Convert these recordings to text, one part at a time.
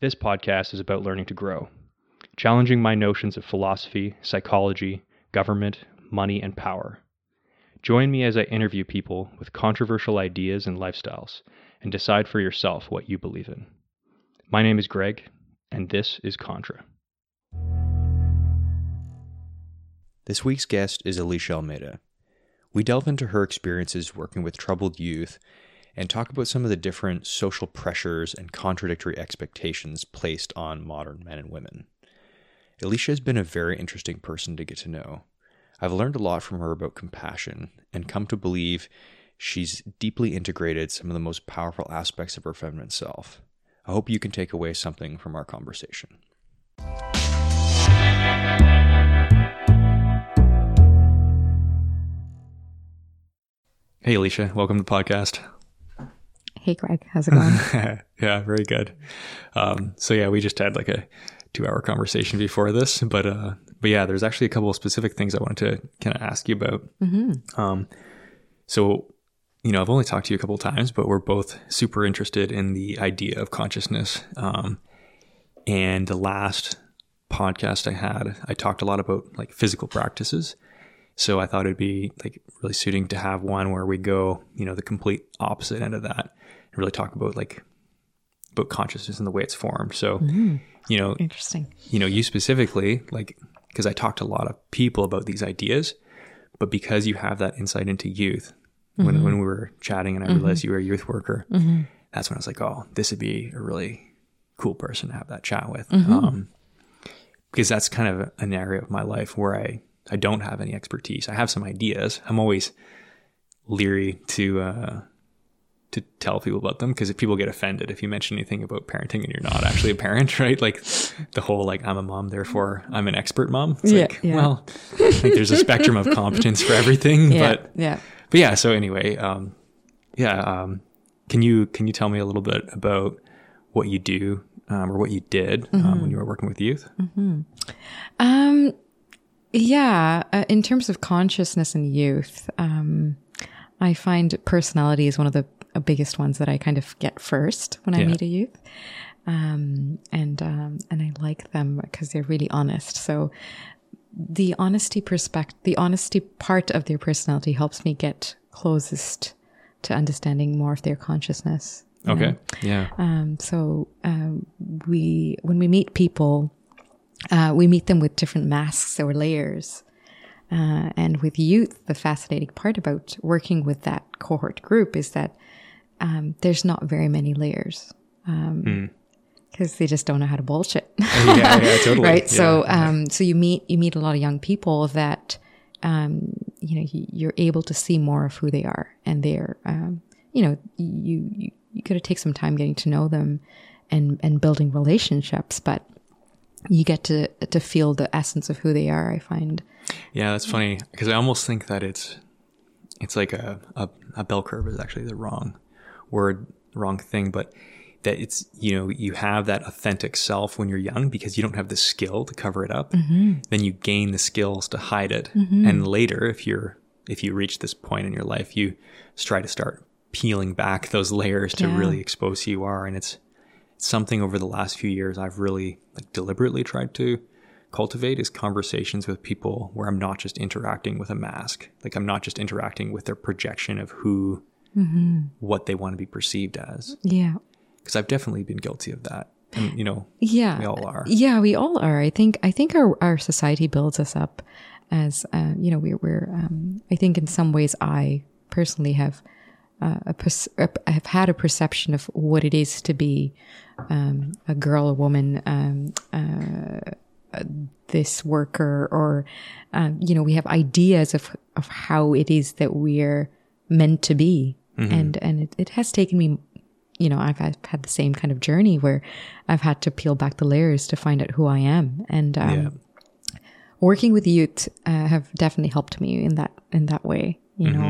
This podcast is about learning to grow, challenging my notions of philosophy, psychology, government, money, and power. Join me as I interview people with controversial ideas and lifestyles and decide for yourself what you believe in. My name is Greg, and this is Contra. This week's guest is Alicia Almeida. We delve into her experiences working with troubled youth and talk about some of the different social pressures and contradictory expectations placed on modern men and women. Alicia has been a very interesting person to get to know. I've learned a lot from her about compassion and come to believe she's deeply integrated some of the most powerful aspects of her feminine self. I hope you can take away something from our conversation. Hey, Alicia, welcome to the podcast. Hey, Greg, how's it going? yeah, very good. Um, so yeah, we just had like a two-hour conversation before this, but uh, but yeah, there's actually a couple of specific things I wanted to kind of ask you about. Mm-hmm. Um, so you know, I've only talked to you a couple of times, but we're both super interested in the idea of consciousness. Um, and the last podcast I had, I talked a lot about like physical practices. So I thought it'd be like really suiting to have one where we go, you know, the complete opposite end of that and really talk about like about consciousness and the way it's formed. So, mm-hmm. you know, interesting. You know, you specifically like because I talked to a lot of people about these ideas, but because you have that insight into youth, mm-hmm. when when we were chatting and I mm-hmm. realized you were a youth worker, mm-hmm. that's when I was like, oh, this would be a really cool person to have that chat with. Mm-hmm. Um, because that's kind of an area of my life where I I don't have any expertise. I have some ideas. I'm always leery to uh, to tell people about them because if people get offended if you mention anything about parenting and you're not actually a parent, right? Like the whole like I'm a mom, therefore I'm an expert mom. It's yeah, like, yeah. well, I think there's a spectrum of competence for everything, yeah, but yeah, but yeah. So anyway, um, yeah, um, can you can you tell me a little bit about what you do um, or what you did um, mm-hmm. when you were working with youth? Mm-hmm. Um, yeah, uh, in terms of consciousness and youth, um, I find personality is one of the biggest ones that I kind of get first when I yeah. meet a youth. Um, and um, and I like them because they're really honest. So the honesty perspective, the honesty part of their personality helps me get closest to understanding more of their consciousness. Okay. Know? Yeah. Um, so um, we when we meet people, uh, we meet them with different masks or layers. Uh, and with youth, the fascinating part about working with that cohort group is that um, there's not very many layers. Um, mm because they just don't know how to bullshit. yeah, yeah, totally. right. Yeah, so, um, so you meet you meet a lot of young people that, um, you know, you're able to see more of who they are, and they're, um, you know, you you, you got to take some time getting to know them, and and building relationships, but you get to to feel the essence of who they are. I find. Yeah, that's funny because I almost think that it's it's like a, a, a bell curve is actually the wrong word, wrong thing, but that it's you know you have that authentic self when you're young because you don't have the skill to cover it up mm-hmm. then you gain the skills to hide it mm-hmm. and later if you're if you reach this point in your life you try to start peeling back those layers to yeah. really expose who you are and it's, it's something over the last few years I've really like deliberately tried to cultivate is conversations with people where I'm not just interacting with a mask like I'm not just interacting with their projection of who mm-hmm. what they want to be perceived as yeah because I've definitely been guilty of that. And, you know, yeah, we all are. Yeah, we all are. I think, I think our, our society builds us up as, uh, you know, we're, we're, um, I think in some ways I personally have, uh, a pers- have had a perception of what it is to be, um, a girl, a woman, um, uh, uh this worker, or, um, you know, we have ideas of, of how it is that we're meant to be. Mm-hmm. And, and it, it has taken me you know, I've, I've, had the same kind of journey where I've had to peel back the layers to find out who I am. And um, yeah. working with youth uh, have definitely helped me in that in that way. You mm-hmm.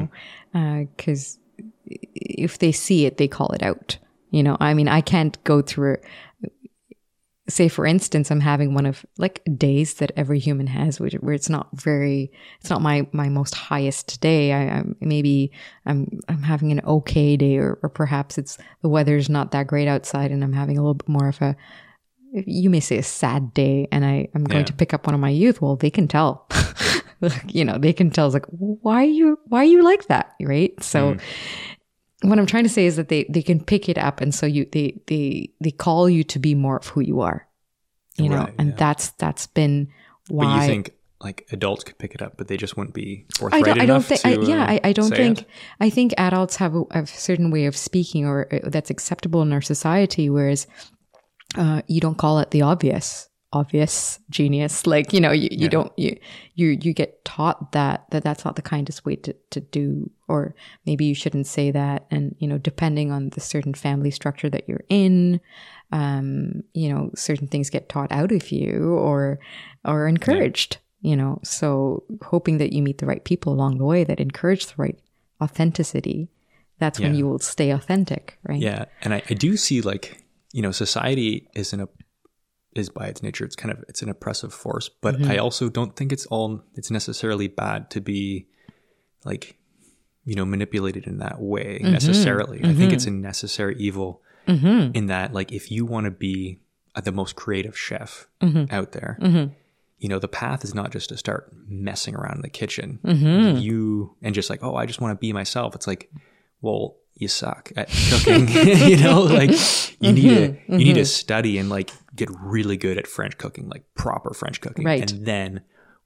know, because uh, if they see it, they call it out. You know, I mean, I can't go through say for instance i'm having one of like days that every human has which, where it's not very it's not my my most highest day i am maybe i'm i'm having an okay day or, or perhaps it's the weather's not that great outside and i'm having a little bit more of a you may say a sad day and I, I'm going Yeah. to pick up one of my youth, well, they can tell. You know, they can tell it's like, why are you why are you like that? Right. So hmm. What I'm trying to say is that they they can pick it up and so you they they they call you to be more of who you are. You know, and yeah. that's that's been why But you think like adults could pick it up, but they just wouldn't be I don't, I don't think, to, I, yeah, uh, I, I don't think, it? I think adults have a, a certain way of speaking or uh, that's acceptable in our society, whereas uh, you don't call it the obvious, obvious genius. Like, you know, you, you Yeah. don't, you, you, you get taught that, that that's not the kindest way to, to do, or maybe you shouldn't say that. And, you know, depending on the certain family structure that you're in, um, you know, certain things get taught out of you or, or encouraged, you know, so hoping that you meet the right people along the way that encourage the right authenticity. That's when you will stay authentic, right? Yeah, and I, I do see like you know society is an op- is by its nature it's kind of it's an oppressive force, but Mm-hmm. I also don't think it's all it's necessarily bad to be like you know manipulated in that way Mm-hmm. necessarily. I think it's a necessary evil in that like if you want to be uh, the most creative chef Mm-hmm. out there. You know, the path is not just to start messing around in the kitchen. Mm-hmm. You and just like, oh, I just want to be myself. It's like, well, you suck at cooking. you know, like you need to Mm-hmm. you need to study and like get really good at French cooking, like proper French cooking. Right. And then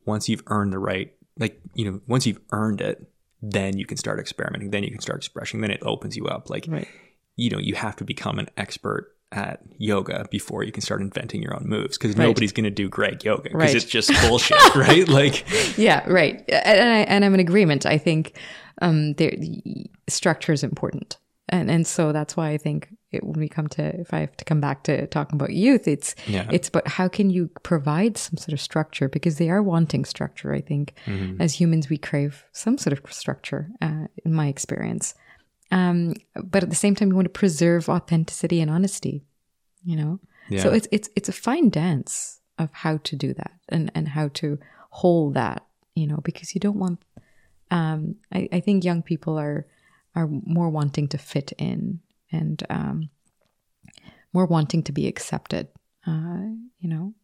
once you've earned the right, like you know, once you've earned it, then you can start experimenting. Then you can start expressing. Then it opens you up. Like Right. you know, you have to become an expert at yoga before you can start inventing your own moves because Right. nobody's going to do great yoga because Right. it's just bullshit, right? Like, Yeah, right. And, I, and I'm in agreement. I think um, there, structure is important. And, and so that's why I think it, when we come to, if I have to come back to talking about youth, it's, Yeah. it's about how can you provide some sort of structure because they are wanting structure. I think Mm-hmm. as humans, we crave some sort of structure, uh, in my experience. Um, but at the same time, you want to preserve authenticity and honesty, you know? So it's, it's, it's a fine dance of how to do that and, and how to hold that, you know, because you don't want, um, I, I think young people are, are more wanting to fit in and, um, more wanting to be accepted, uh, you know?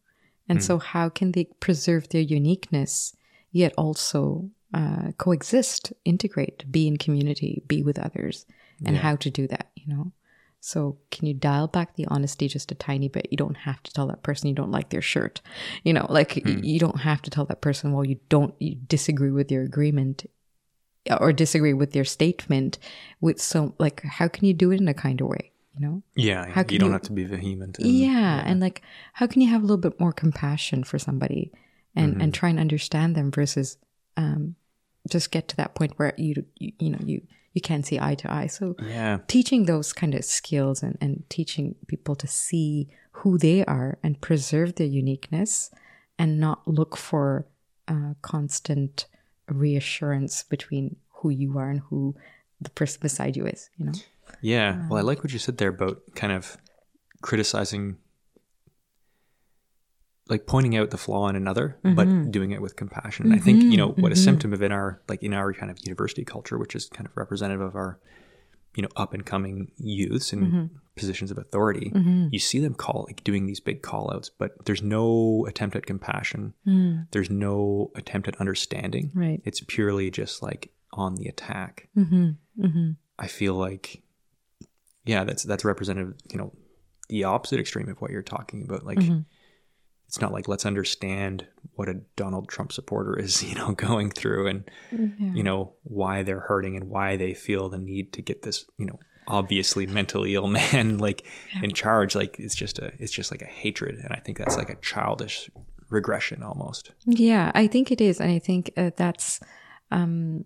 And so how can they preserve their uniqueness yet also uh, coexist, integrate, be in community, be with others, and how to do that, you know? So can you dial back the honesty just a tiny bit? You don't have to tell that person you don't like their shirt. You know, like y- you don't have to tell that person, well, you don't you disagree with your agreement or disagree with their statement with so like how can you do it in a kind of way, you know? yeah, How you don't you- have to be vehement. and- yeah, and like how can you have a little bit more compassion for somebody and and try and understand them versus um just get to that point where you you, you know you you can't see eye to eye. So yeah, teaching those kind of skills and, and teaching people to see who they are and preserve their uniqueness and not look for uh, constant reassurance between who you are and who the person beside you is you know? Yeah. Well, I like what you said there about kind of criticizing, like pointing out the flaw in another, Mm-hmm. but doing it with compassion. And I think you know what a symptom of in our like in our kind of university culture, which is kind of representative of our you know up and coming youths and Mm-hmm. positions of authority you see them call like doing these big call outs but there's no attempt at compassion there's no attempt at understanding Mm. Right. it's purely just like on the attack Mm-hmm. i feel like yeah that's that's representative you know the opposite extreme of what you're talking about like Mm-hmm. It's not like let's understand what a donald trump supporter is you know going through and you know why they're hurting and why they feel the need to get this you know obviously mentally ill man like in charge. Like it's just a it's just like a hatred. And i think that's like a childish regression almost. Yeah, I think it is, and I think uh, that's um,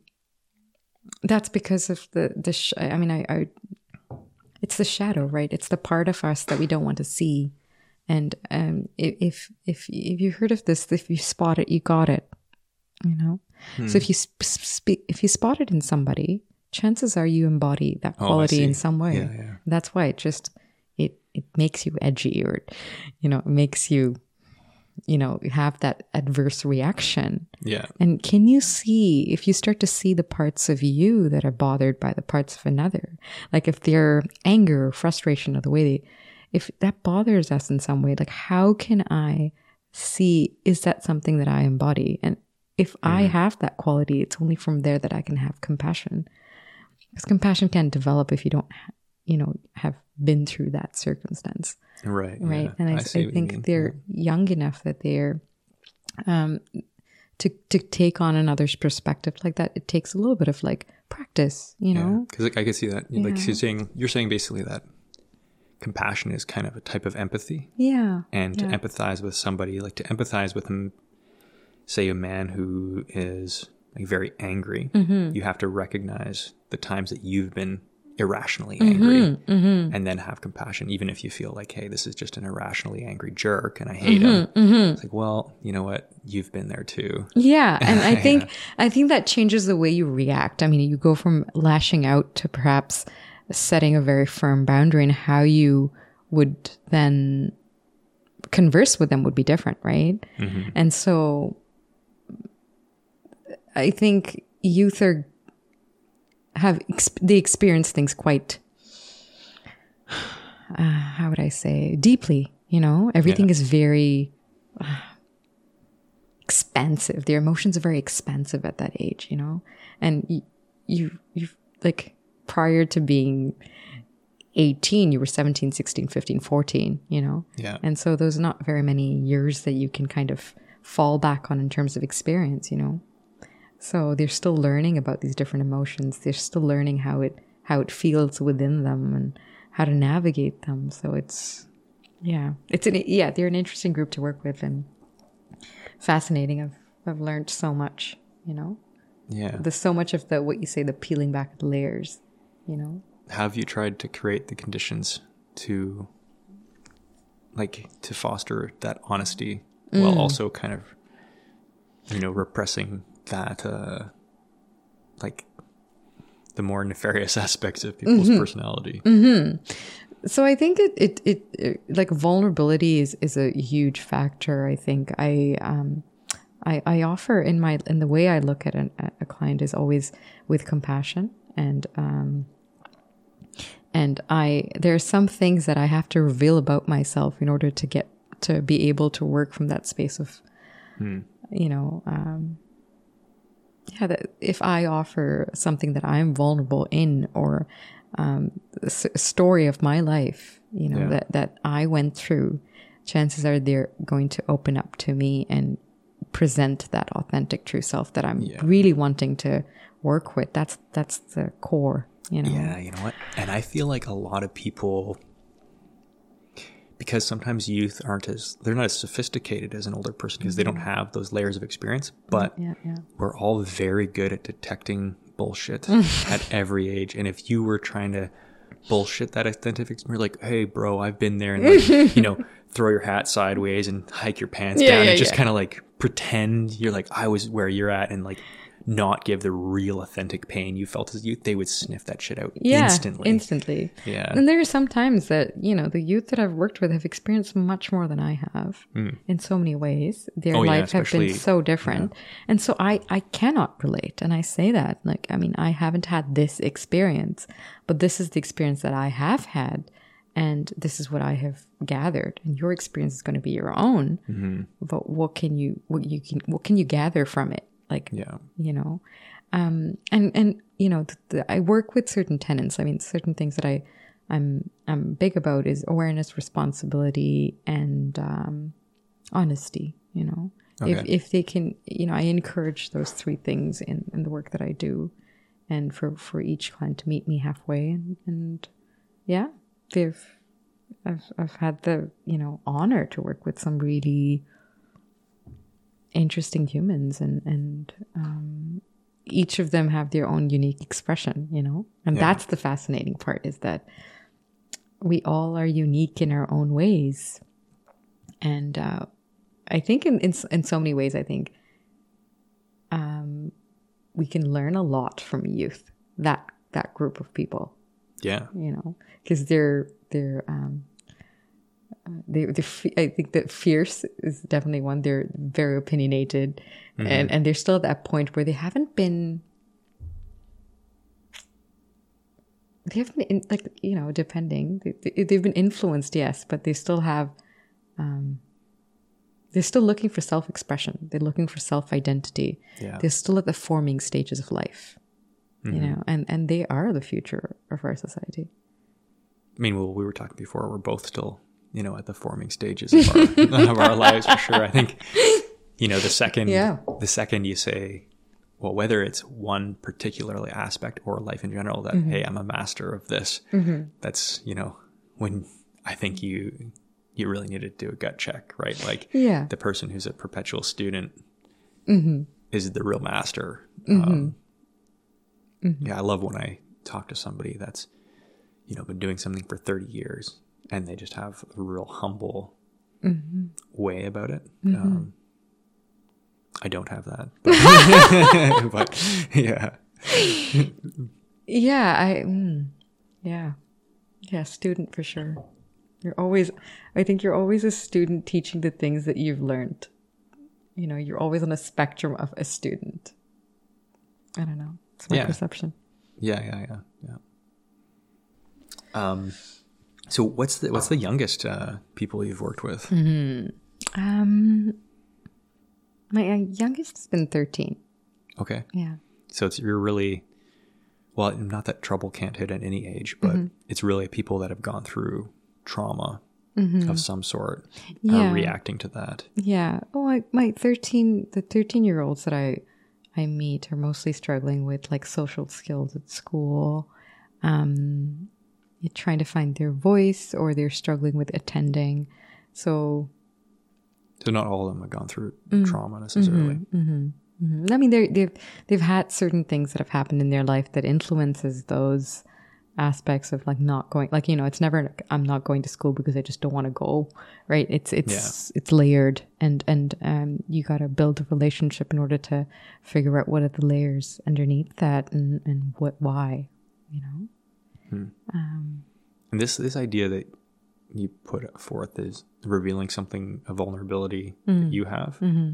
that's because of the the. Sh- I mean, I, I it's the shadow, right? It's the part of us that we don't want to see, and um, if if if you heard of this, if you spot it, you got it. You know, so if you sp- sp- if you spot it in somebody, chances are you embody that Oh, quality in some way. Yeah, yeah. That's why it just it it makes you edgy, or you know, it makes you you know have that adverse reaction yeah and can you see if you start to see the parts of you that are bothered by the parts of another like if their anger or frustration or the way they if that bothers us in some way, like how can I see is that something that I embody? And if I have that quality, it's only from there that I can have compassion. Because compassion can't develop if you don't, you know, have been through that circumstance Right. right yeah. and i, I, see what you mean. think they're young enough that they're um to to take on another's perspective like that it takes a little bit of like practice you know because like, I could see that. Like you're saying, you're saying basically that compassion is kind of a type of empathy, yeah and to empathize with somebody, like to empathize with him, say a man who is like very angry, Mm-hmm. you have to recognize the times that you've been irrationally Mm-hmm. angry, and then have compassion, even if you feel like, hey, this is just an irrationally angry jerk, and I hate Mm-hmm. him. It's like, well, you know what? You've been there too. yeah and i think i think that changes the way you react i mean you go from lashing out to perhaps setting a very firm boundary and how you would then converse with them would be different right? And so i think youth are have they experience things quite uh, how would i say deeply you know? Everything Yeah. is very uh, expansive their emotions are very expansive at that age you know? And you you you like prior to being 18 you were 17 16 15 14 you know? Yeah. and so those are not very many years that you can kind of fall back on in terms of experience you know? So they're still learning about these different emotions. They're still learning how it how it feels within them and how to navigate them. So it's yeah. It's an yeah they're an interesting group to work with and fascinating. I've i've learned so much you know? Yeah. there's so much of the what you say the peeling back of the layers you know? Have you tried to create the conditions to like to foster that honesty while also kind of you know repressing that uh like the more nefarious aspects of people's personality? Mm-hmm. so i think it, it it it like vulnerability is is a huge factor i think. I um i i offer in my in the way i look at an, a client is always with compassion and um and i there are some things that i have to reveal about myself in order to get to be able to work from that space of you know um yeah that if i offer something that i'm vulnerable in or um a s- a story of my life you know Yeah. that that i went through chances are they're going to open up to me and present that authentic true self that i'm Yeah. really wanting to work with that's that's the core you know Yeah, you know what? And I feel like a lot of people, because sometimes youth aren't as, they're not as sophisticated as an older person because they don't mm-hmm. have those layers of experience, mm, but yeah yeah we're all very good at detecting bullshit at every age. And if you were trying to bullshit that authentic experience, like, hey, bro, I've been there, and like, you know, throw your hat sideways and hike your pants Yeah, down yeah, and just yeah. kind of like pretend you're like, I was where you're at, and like not give the real authentic pain you felt as youth, they would sniff that shit out yeah instantly. instantly yeah. And there are some times that, you know, the youth that I've worked with have experienced much more than I have in so many ways. Their. Oh, yeah, life have been so different. And so I, I cannot relate. And I say that, like, I mean, I haven't had this experience, but this is the experience that I have had. And this is what I have gathered. And your experience is going to be your own. Mm-hmm. But what can you, what you can, what can you gather from it? Like, Yeah. you know um and and you know th the, i work with certain tenants. I mean certain things that i i'm i'm big about is awareness responsibility and um honesty you know. If if they can you know i encourage those three things in in the work that i do and for for each client to meet me halfway and and yeah they've i've i've had the you know honor to work with some really interesting humans and and um, each of them have their own unique expression you know and Yeah. that's the fascinating part is that we all are unique in our own ways and uh, i think in, in in so many ways i think um, we can learn a lot from youth that that group of people Yeah. you know, because they're they're um, uh, they they I think that fierce is definitely one. They're very opinionated, and and they're still at that point where they haven't been they haven't been in, like you know depending they, they've been influenced yes but they still have um they're still looking for self-expression they're looking for self-identity Yeah. they're still at the forming stages of life you know and and they are the future of our society I mean, well, we were talking before. We're both still, you know, at the forming stages of our, of our lives for sure. I think, you know, the second, Yeah. the second you say, well, whether it's one particularly aspect or life in general, that Mm-hmm. hey, I'm a master of this. That's you know when I think you you really need to do a gut check, right? Like Yeah. the person who's a perpetual student Mm-hmm. is the real master. Um, Yeah, I love when I talk to somebody that's you know been doing something for 30 years and they just have a real humble Mm-hmm. way about it. Um, I don't have that, but, but yeah, Yeah, I mm, yeah. Yeah, student for sure. You're always I think you're always a student teaching the things that you've learned. You know, you're always on a spectrum of a student. I don't know. It's my Yeah. perception. yeah, yeah, yeah, yeah. Um, so what's the what's the youngest uh, people you've worked with? Um my uh, youngest has been 13. Okay, Yeah. so it's you're really well, not that trouble can't hit at any age, but Mm-hmm. it's really people that have gone through trauma of some sort Mm-hmm. Yeah. are reacting to that. Yeah. Oh, I, my 13, the 13 year olds that I, I meet are mostly struggling with like social skills at school, um, trying to find their voice or they're struggling with attending. So, So not all of them have gone through Mm. trauma necessarily. mhm. I mean, they're, they've, they've had certain things that have happened in their life that influences those aspects of like not going like you know it's never i'm not going to school because i just don't want to go right it's it's it's layered and and um you got to build a relationship in order to figure out what are the layers underneath that and and what why you know And this this idea that you put forth is revealing something a vulnerability Mm. that you have. Mm-hmm.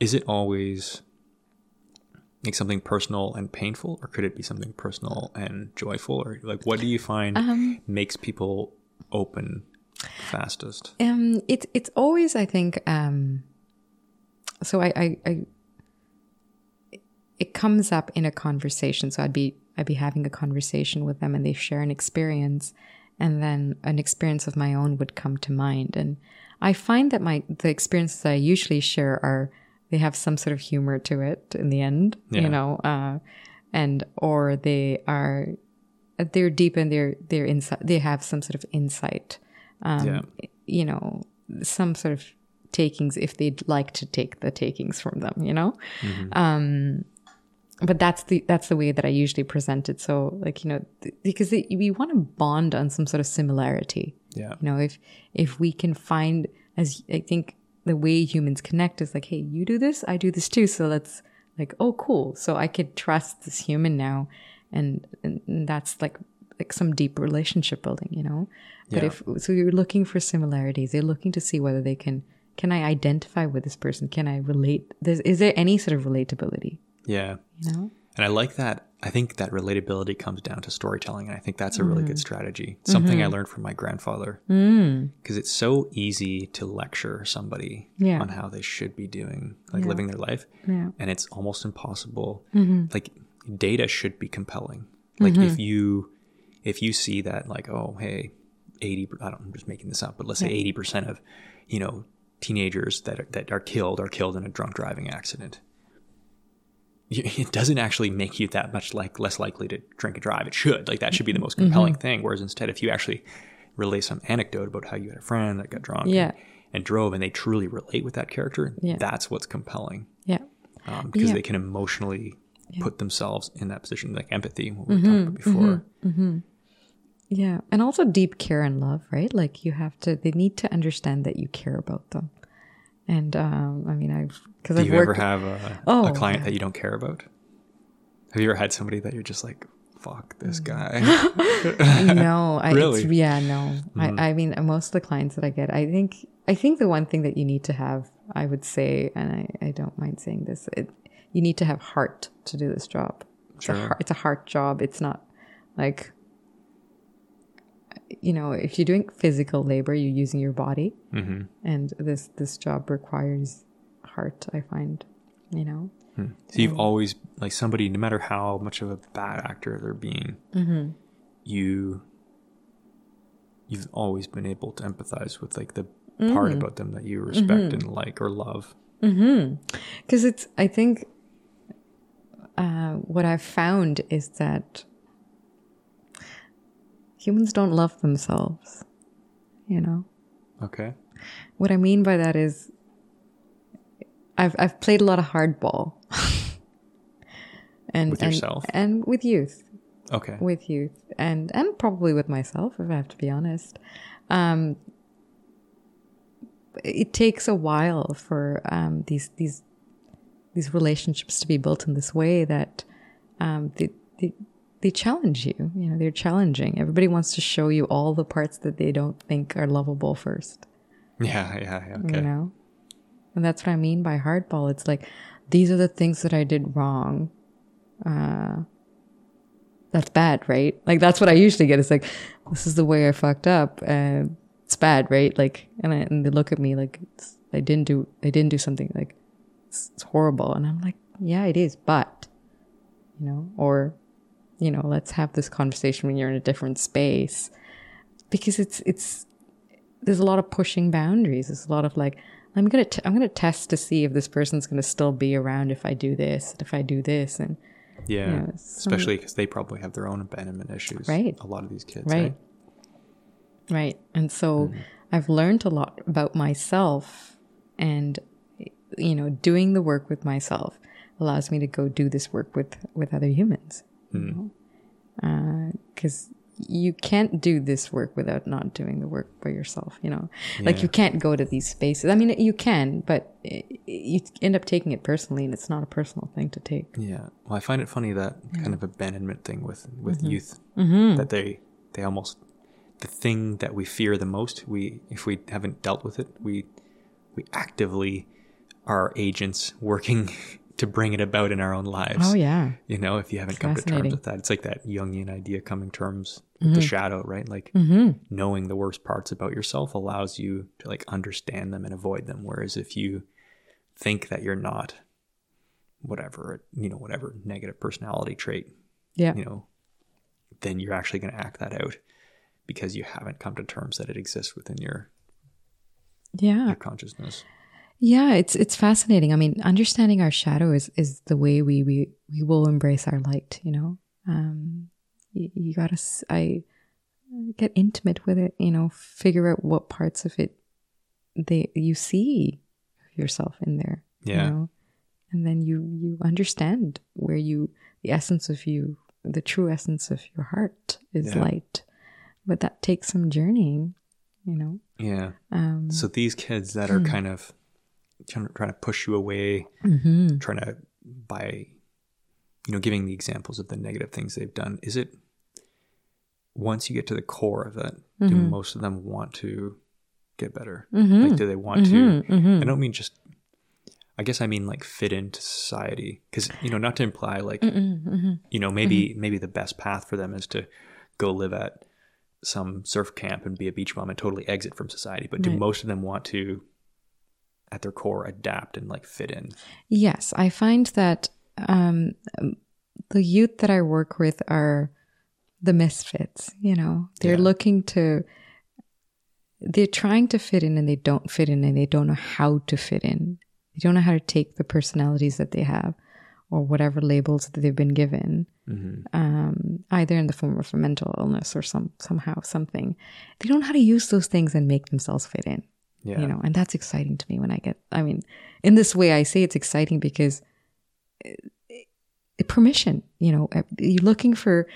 Is it always like something personal and painful, or could it be something personal and joyful, or like what do you find Um, makes people open fastest? Um, it's it's always I think um, so I, I I it comes up in a conversation. So I'd be I'd be having a conversation with them, and they share an experience, and then an experience of my own would come to mind, and I find that my the experiences I usually share are they have some sort of humor to it in the end, Yeah. you know, uh, and or they are they're deep in their their insight. They have some sort of insight um, yeah, you know, some sort of takings if they'd like to take the takings from them, you know? Um, but that's the that's the way that I usually present it. So, like you know, th- because they, we want to bond on some sort of similarity. yeah, You know, if if we can find, as I think the way humans connect is like, hey, you do this, I do this too. So let's like, oh, cool. So I could trust this human now, and and, and that's like like some deep relationship building, you know. But Yeah. if so, you're looking for similarities. They're looking to see whether they can can I identify with this person? Can I relate? There's, is there any sort of relatability? Yeah. You know. And I like that. I think that relatability comes down to storytelling, and I think that's a really Mm-hmm. good strategy. It's Something I learned from my grandfather Mm. because it's so easy to lecture somebody Yeah. on how they should be doing, like Yeah. living their life, Yeah. Mm-hmm. and it's almost impossible. Like data should be compelling. Like if you if you see that, like oh hey, eighty. I don't. I'm just making this up, but let's say eighty percent of you know teenagers that are, that are killed are killed in a drunk driving accident. It doesn't actually make you that much like less likely to drink and drive. It should like that should be the most compelling thing. Whereas instead, if you actually relay some anecdote about how you had a friend that got drunk and- Yeah. and, drove, and they truly relate with that character, Yeah. that's what's compelling Yeah. um, because Yeah. they can emotionally put themselves in that position, like empathy, what we Mm-hmm. talking about before. Yeah. And also deep care and love, right? Like you have to, they need to understand that you care about them. And, um, I mean, I've, cause Do I've you ever worked, have a, Oh, a client that you don't care about? Have you ever had somebody that you're just like, fuck Mm. this guy? no, I, Really? it's, yeah, no. I, I mean, most of the clients that I get, I think, I think the one thing that you need to have, I would say, and I, I don't mind saying this, it, you need to have heart to do this job. It's, a, Sure. heart, it's a heart job. It's not like, you know, if you're doing physical labor, you're using your body, Mm-hmm. and this this job requires heart. I find, you know. So you've always like somebody, no matter how much of a bad actor they're being, Mm-hmm. you you've always been able to empathize with like the Mm-hmm. part about them that you respect and like or love. because it's i think uh, what i've found is that humans don't love themselves you know Okay. what i mean by that is i've, I've played a lot of hardball and With and- yourself? and with youth Okay. with youth and and probably with myself if i have to be honest um it takes a while for um these these these relationships to be built in this way that um they, they they challenge you you know they're challenging everybody wants to show you all the parts that they don't think are lovable first Yeah. Yeah. yeah okay. you know and that's what i mean by hardball. It's like these are the things that i did wrong. Uh that's bad right? Like that's what i usually get. It's like this is the way i fucked up and it's bad right? Like and, I, and they look at me like i didn't do i didn't do something like it's, it's horrible. And i'm like yeah it is but you know or you know let's have this conversation when you're in a different space. Because it's it's there's a lot of pushing boundaries. There's a lot of like, I'm gonna t- I'm gonna test to see if this person's gonna still be around if I do this, if I do this, and Yeah. Yeah, some- Especially because they probably have their own abandonment issues. Right. A lot of these kids. right, eh? right. And so I've learned a lot about myself, and you know, doing the work with myself allows me to go do this work with with other humans. Because you can't do this work without not doing the work by yourself. You know, like you can't go to these spaces. I mean, you can, but you end up taking it personally, and it's not a personal thing to take. Yeah. Well, I find it funny that kind of abandonment thing with with Mm-hmm. youth that they they almost the thing that we fear the most. We if we haven't dealt with it, we we actively are agents working to bring it about in our own lives. Oh yeah, You know, if you haven't come to terms. Mm-hmm. with that, it's like that Jungian idea coming terms with the shadow, right? Like knowing the worst parts about yourself allows you to like understand them and avoid them. Whereas if you think that you're not whatever, you know, whatever negative personality trait, yeah, you know, then you're actually going to act that out because you haven't come to terms that it exists within your yeah. your consciousness. Yeah, it's it's fascinating. I mean, understanding our shadow is is the way we we we will embrace our light. You know, um, you, you gotta I get intimate with it. You know, figure out what parts of it they you see yourself in there. Yeah. you know? and then you you understand where you the essence of you, the true essence of your heart is Yeah. light, but that takes some journeying. You know, Yeah. um, So these kids that Hmm. are kind of trying to, trying to push you away, mhm. trying to by you know giving the examples of the negative things they've done, is it once you get to the core of it, do Mm-hmm. most of them want to get better? Like, do they want to? Mm-hmm. I don't mean just. I guess I mean like fit into society because you know not to imply like Mm-hmm. you know maybe maybe the best path for them is to go live at some surf camp and be a beach bum and totally exit from society but do Right. most of them want to at their core adapt and like fit in Yes, I find that um, the youth that I work with are the misfits. You know, they're Yeah. looking to, they're trying to fit in and they don't fit in and they don't know how to fit in. They don't know how to take the personalities that they have or whatever labels that they've been given, um, either in the form of a mental illness or some somehow something. They don't know how to use those things and make themselves fit in yeah. You know and that's exciting to me when i get i mean in this way i say it's exciting because uh, uh, permission you know uh, you're looking for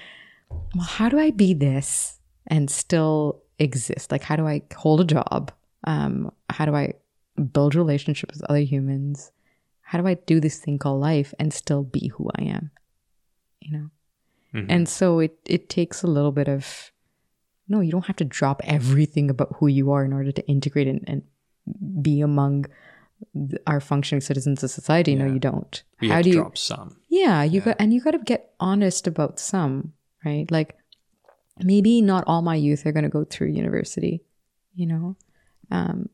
well how do i be this and still exist? Like how do i hold a job? Um how do i build relationships with other humans? How do i do this thing called life and still be who i am? You know? Mhm. and so it it takes a little bit of no you don't have to drop everything about who you are in order to integrate and, and be among our functioning citizens of society no you don't you how have do to you drop some yeah you got and you got to get honest about some right like maybe not all my youth are going to go through university, you know? Um,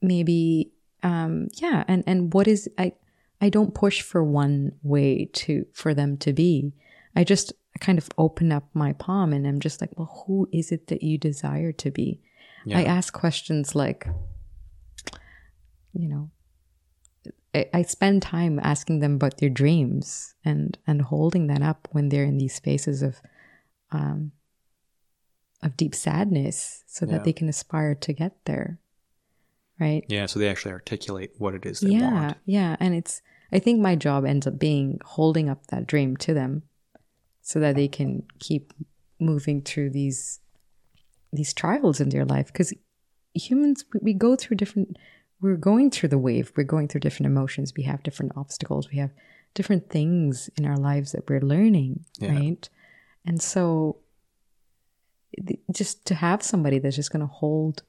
maybe, um, yeah. And, and what is, I, I don't push for one way to, for them to be. I just kind of open up my palm and I'm just like, well, who is it that you desire to be? Yeah. I ask questions like, you know, I, I spend time asking them about their dreams and and holding that up when they're in these spaces of um of deep sadness so Yeah. that they can aspire to get there right Yeah, so they actually articulate what it is they yeah want. yeah and it's i think my job ends up being holding up that dream to them so that they can keep moving through these these trials in their life because humans we, go through different we're going through the wave we're going through different emotions we have different obstacles we have different things in our lives that we're learning Yeah. right and so just to have somebody that's just going to hold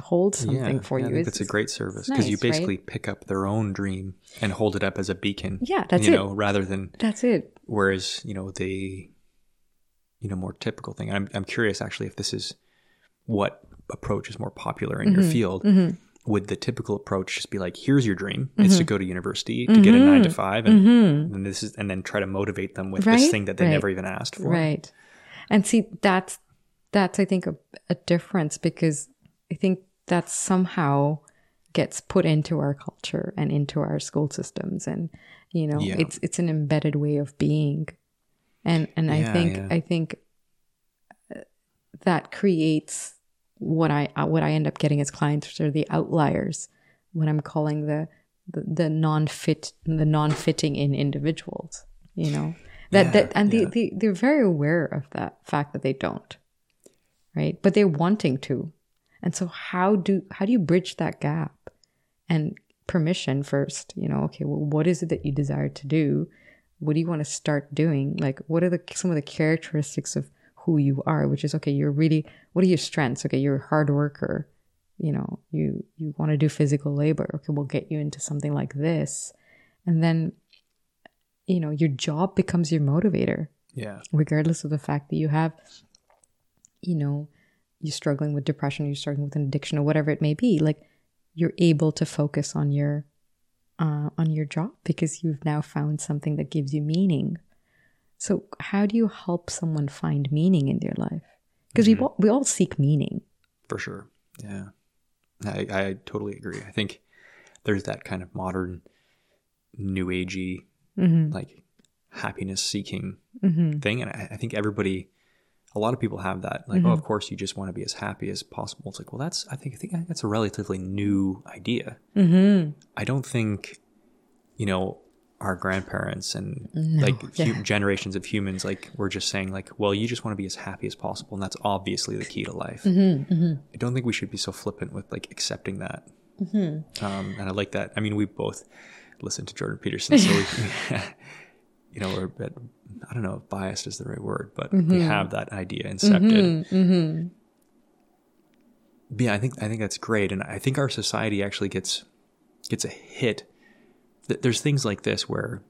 hold something for yeah, I you think is- that's a great service it's because you nice, right? basically pick up their own dream and hold it up as a beacon. Yeah, that's you it. know, rather than that's it whereas you know the you know more typical thing. I'm I'm curious actually if this is what approach is more popular in Mm-hmm. your field. Mm-hmm. Would the typical approach just be like, here's your dream, it's mm-hmm. to go to university to get a nine to mm-hmm. five, and, and this is, and then try to motivate them with this thing that they right, never even asked for. Right. And see, that's that's I think a, a difference because I think that somehow gets put into our culture and into our school systems, and you know, Yeah. it's it's an embedded way of being, and and I think yeah. I think uh, that creates what I uh, what I end up getting as clients, are the outliers, what I'm calling the the, the non-fit the non-fitting in individuals you know that Yeah, that and yeah. they, they they're very aware of that fact that they don't right but they're wanting to and so how do how do you bridge that gap and permission first you know okay well what is it that you desire to do? What do you want to start doing? Like what are the some of the characteristics of who you are which is okay you're really what are your strengths? Okay you're a hard worker you know you you want to do physical labor. Okay we'll get you into something like this. And then you know your job becomes your motivator. Yeah. regardless of the fact that you have you know you're struggling with depression you're struggling with an addiction or whatever it may be like you're able to focus on your uh, on your job because you've now found something that gives you meaning so how do you help someone find meaning in their life because we, mm-hmm. all, we all seek meaning For sure. Yeah. I, I totally agree. I think there's that kind of modern new agey mm-hmm. like happiness seeking mm-hmm. thing. And I, I think everybody a lot of people have that. Like, oh of course you just want to be as happy as possible. It's like, well that's I think I think that's a relatively new idea. Mm-hmm. I don't think, you know, our grandparents and like hu- generations of humans like were just saying like well you just want to be as happy as possible and that's obviously the key to life i don't think we should be so flippant with like accepting that um, and i like that i mean we both listen to jordan peterson so we you know we're a bit i don't know if biased is the right word but we mm-hmm. have that idea incepted. Mm-hmm. Mm-hmm. But yeah i think i think that's great. And i think our society actually gets gets a hit. There's things like this where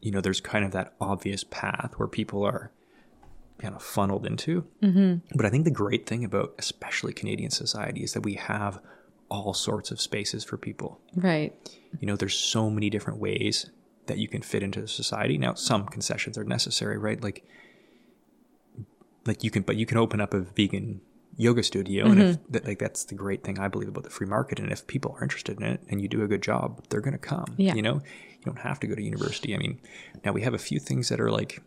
you know there's kind of that obvious path where people are kind of funneled into. Mm-hmm. but i think the great thing about especially canadian society is that we have all sorts of spaces for people. Right. You know there's so many different ways that you can fit into society. Now some concessions are necessary right? Like like you can but you can open up a vegan yoga studio and if mm-hmm. that, like that's the great thing i believe about the free market and if people are interested in it and you do a good job they're going to come Yeah. you know? You don't have to go to university. I mean now we have a few things that are like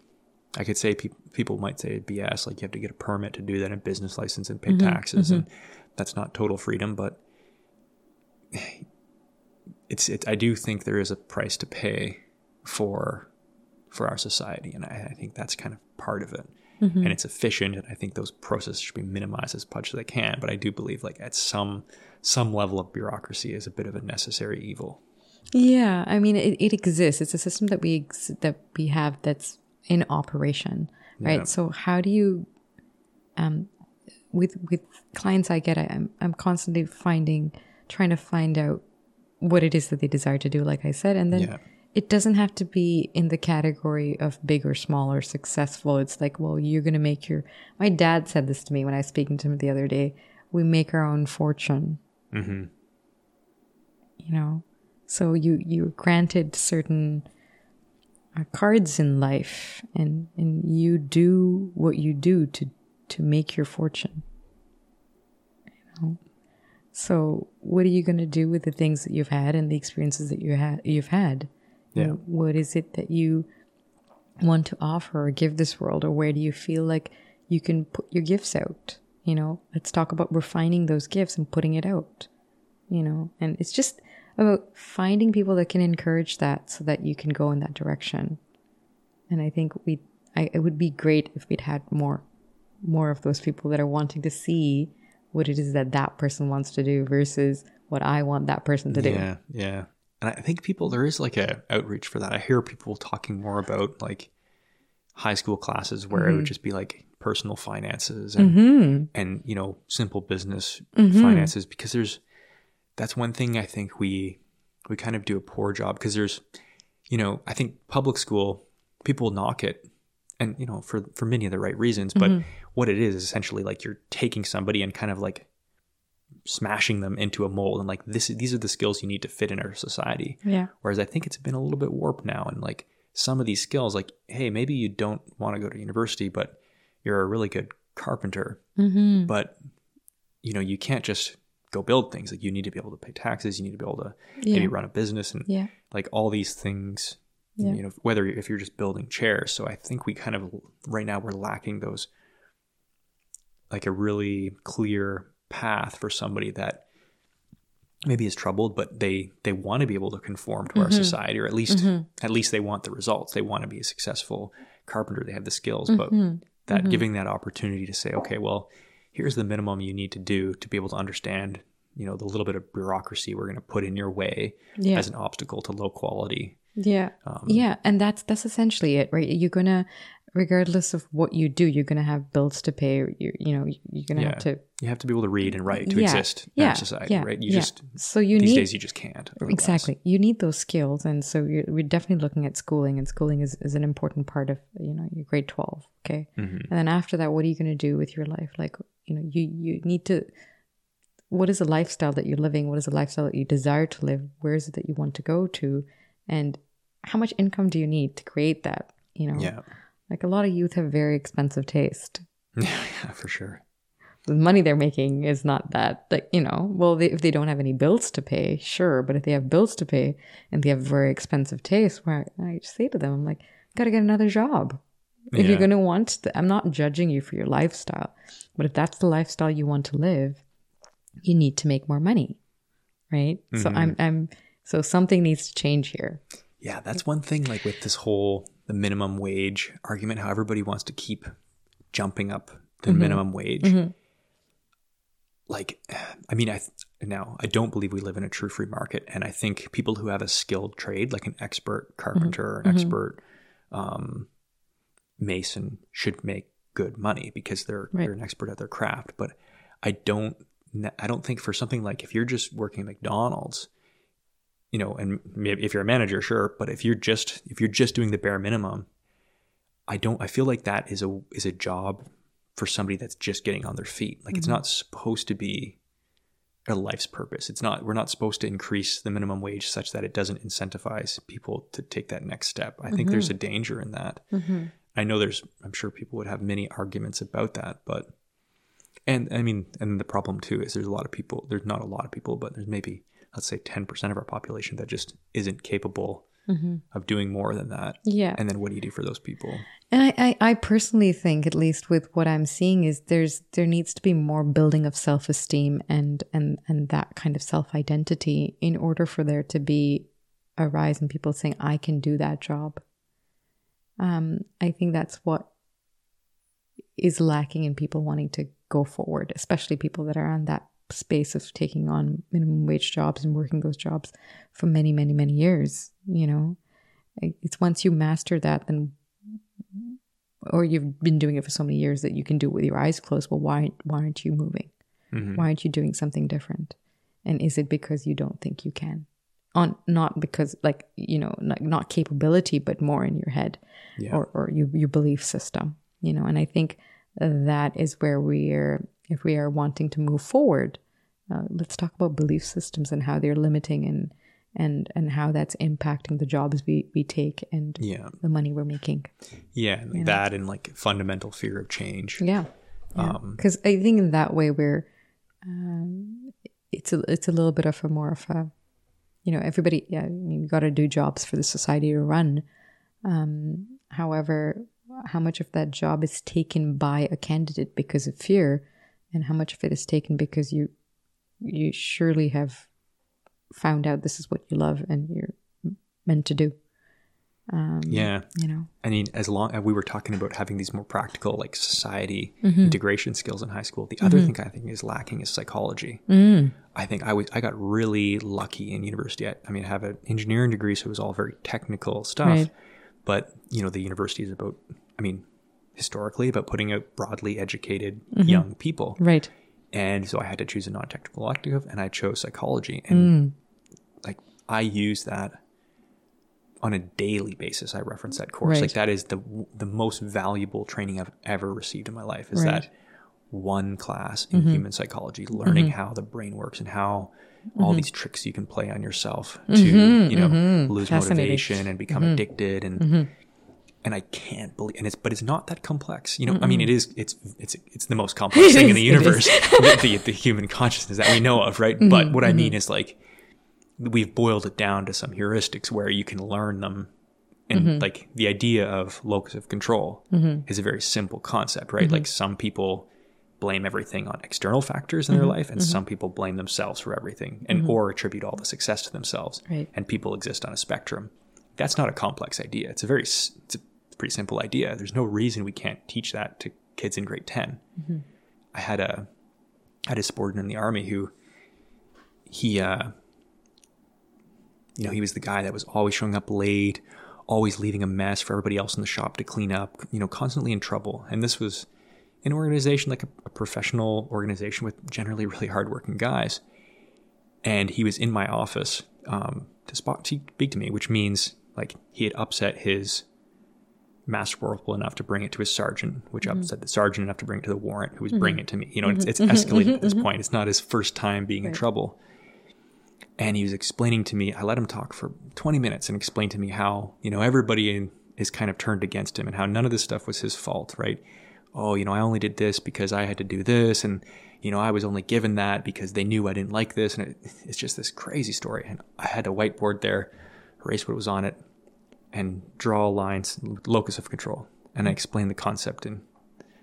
i could say pe- people might say bs like you have to get a permit to do that and business license and pay mm-hmm. taxes and mm-hmm. that's not total freedom but it's it, I do think there is a price to pay for for our society, and I, I think that's kind of part of it. And it's efficient, and I think those processes should be minimized as much as they can. But I do believe, like at some some level of bureaucracy, is a bit of a necessary evil. Yeah, I mean, it, it exists. It's a system that we ex- that we have that's in operation, right? Yeah. So how do you, um, with with clients I get, I, I'm I'm constantly finding, trying to find out what it is that they desire to do, like I said, and then Yeah. It doesn't have to be in the category of big or small or successful. It's like, well, you're going to make your. My dad said this to me when I was speaking to him the other day. We make our own fortune. Mm-hmm. You know, so you you're granted certain uh, cards in life, and and you do what you do to to make your fortune. You know, so what are you going to do with the things that you've had and the experiences that you had you've had? Yeah. What is it that you want to offer or give this world, or where do you feel like you can put your gifts out? You know, let's talk about refining those gifts and putting it out. You know, and it's just about finding people that can encourage that so that you can go in that direction. And I think we, I, it would be great if we'd had more, more of those people that are wanting to see what it is that that person wants to do versus what I want that person to do. Yeah, yeah. And I think people there is like a outreach for that. I hear people talking more about like high school classes where it would mm-hmm. just be like personal finances and Mm-hmm. and you know simple business mm-hmm. finances. Because there's that's one thing I think we we kind of do a poor job. Because there's you know I think public school people knock it. And you know for for many of the right reasons but mm-hmm. what it is is essentially like you're taking somebody and kind of like smashing them into a mold and like this these are the skills you need to fit in our society Yeah. whereas I think it's been a little bit warped now and like some of these skills like hey maybe you don't want to go to university but you're a really good carpenter Mm-hmm. but you know you can't just go build things like you need to be able to pay taxes you need to be able to Yeah. maybe run a business and Yeah. like all these things Yeah. you know whether if you're just building chairs so i think we kind of right now we're lacking those like a really clear path for somebody that maybe is troubled but they they want to be able to conform to our Mm-hmm. society or at least at least they want the results they want to be a successful carpenter they have the skills but Mm-hmm. that giving that opportunity to say okay well here's the minimum you need to do to be able to understand you know the little bit of bureaucracy we're going to put in your way Yeah. as an obstacle to low quality Yeah. Um, yeah. And that's that's essentially it, right? You're gonna regardless of what you do, you're gonna have bills to pay. You you know, you're gonna Yeah. have to you have to be able to read and write to Yeah, exist in our society yeah, right? You yeah. just so you these need days you just can't otherwise. exactly. You need those skills and so you're, we're definitely looking at schooling and schooling is, is an important part of you know your grade 12 okay? Mhm. and then after that what are you going to do with your life? Like you know you you need to what is the lifestyle that you're living? What is the lifestyle that you desire to live? Where is it that you want to go to? And how much income do you need to create that you know? Yeah like a lot of youth have very expensive taste. Yeah yeah for sure. The money they're making is not that like you know well they, if they don't have any bills to pay sure but if they have bills to pay and they have very expensive taste where i just say to them i'm like gotta get another job. If Yeah. you're going to want to, i'm not judging you for your lifestyle but if that's the lifestyle you want to live you need to make more money right? So Mm-hmm. i'm i'm so something needs to change here. Yeah that's one thing like with this whole the minimum wage argument how everybody wants to keep jumping up the Mm-hmm. minimum wage like i mean i now i don't believe we live in a true free market and i think people who have a skilled trade like an expert carpenter Mm-hmm. an expert um, mason should make good money because they're Right. they're an expert at their craft but i don't i don't think for something like if you're just working at mcdonald's you know and maybe if you're a manager sure but if you're just if you're just doing the bare minimum i don't i feel like that is a is a job for somebody that's just getting on their feet. Like it's mm-hmm. not supposed to be a life's purpose. It's not we're not supposed to increase the minimum wage such that it doesn't incentivize people to take that next step. I think there's mm-hmm. a danger in that. Mm-hmm. I know there's i'm sure people would have many arguments about that but and i mean and the problem too is there's a lot of people there's not a lot of people but there's maybe let's say 10% of our population that just isn't capable of doing more than that. Yeah. And then what do you do for those people? And I, I, I personally think, at least with what I'm seeing, is there's there needs to be more building of self esteem and and and that kind of self identity in order for there to be a rise in people saying, I can do that job. Um, I think that's what is lacking in people wanting to go forward, especially people that are on that space of taking on minimum wage jobs and working those jobs for many, many, many years. You know, it's once you master that, then or you've been doing it for so many years that you can do it with your eyes closed. Well, why why aren't you moving? Mhm. Why aren't you doing something different? And is it because you don't think you can, on not because like you know not, not capability but more in your head Yeah. or, or your, your belief system you know and i think that is where we're if we are wanting to move forward uh, let's talk about belief systems and how they're limiting and and and how that's impacting the jobs we we take and Yeah. the money we're making Yeah. and That and like fundamental fear of change. yeah because i think in that way we're um, it's a it's a little bit of a more of a you know everybody yeah we got to do jobs for the society to run um however how much of that job is taken by a candidate because of fear and how much of it is taken because you you surely have found out this is what you love and you're meant to do Yeah. you know I mean, as long as we were talking about having these more practical, like society Mm-hmm. integration skills in high school, the other thing I think is lacking is psychology. Mm. I think I was I got really lucky in university. I, I mean, I have an engineering degree, so it was all very technical stuff. Right. But you know, the university is about, I mean, historically about putting out broadly educated Mm-hmm. young people. right And so I had to choose a non-technical elective, and I chose psychology. Mm. And like I use that on a daily basis. I reference that course. Right. Like that is the the most valuable training I've ever received in my life. Is Right. that one class in mm-hmm. human psychology, learning mm-hmm. how the brain works and how all mm-hmm. these tricks you can play on yourself to you know lose motivation and become addicted and and I can't believe, and it's, but it's not that complex. You know, I mean, it is, it's, it's, it's the most complex thing in the universe, the, the, human consciousness that we know of, right? But what I mean is like, we've boiled it down to some heuristics where you can learn them. And like the idea of locus of control is a very simple concept, right? Like some people blame everything on external factors in their life, and some people blame themselves for everything, and or attribute all the success to themselves. Right. And people exist on a spectrum. That's not a complex idea. It's a very s- it's a pretty simple idea. There's no reason we can't teach that to kids in grade 10. I had a I had a subordinate in the army who he uh you know, he was the guy that was always showing up late, always leaving a mess for everybody else in the shop to clean up, you know, constantly in trouble. And this was an organization like a, a professional organization with generally really hardworking guys. And he was in my office um, to spot to speak to me, which means like he had upset his master corporal enough to bring it to his sergeant, which mm-hmm. upset the sergeant enough to bring it to the warrant, who was mm-hmm. bringing it to me. You know, it's, mm-hmm. it's escalated at this point. It's not his first time being in trouble. And he was explaining to me, I let him talk for 20 minutes and explain to me how, you know, everybody in, is kind of turned against him and how none of this stuff was his fault, right? Oh, you know, I only did this because I had to do this. And, you know, I was only given that because they knew I didn't like this. And it, it's just this crazy story. And I had a whiteboard there, erase what was on it, and draw lines, locus of control. And I mm-hmm. explained the concept in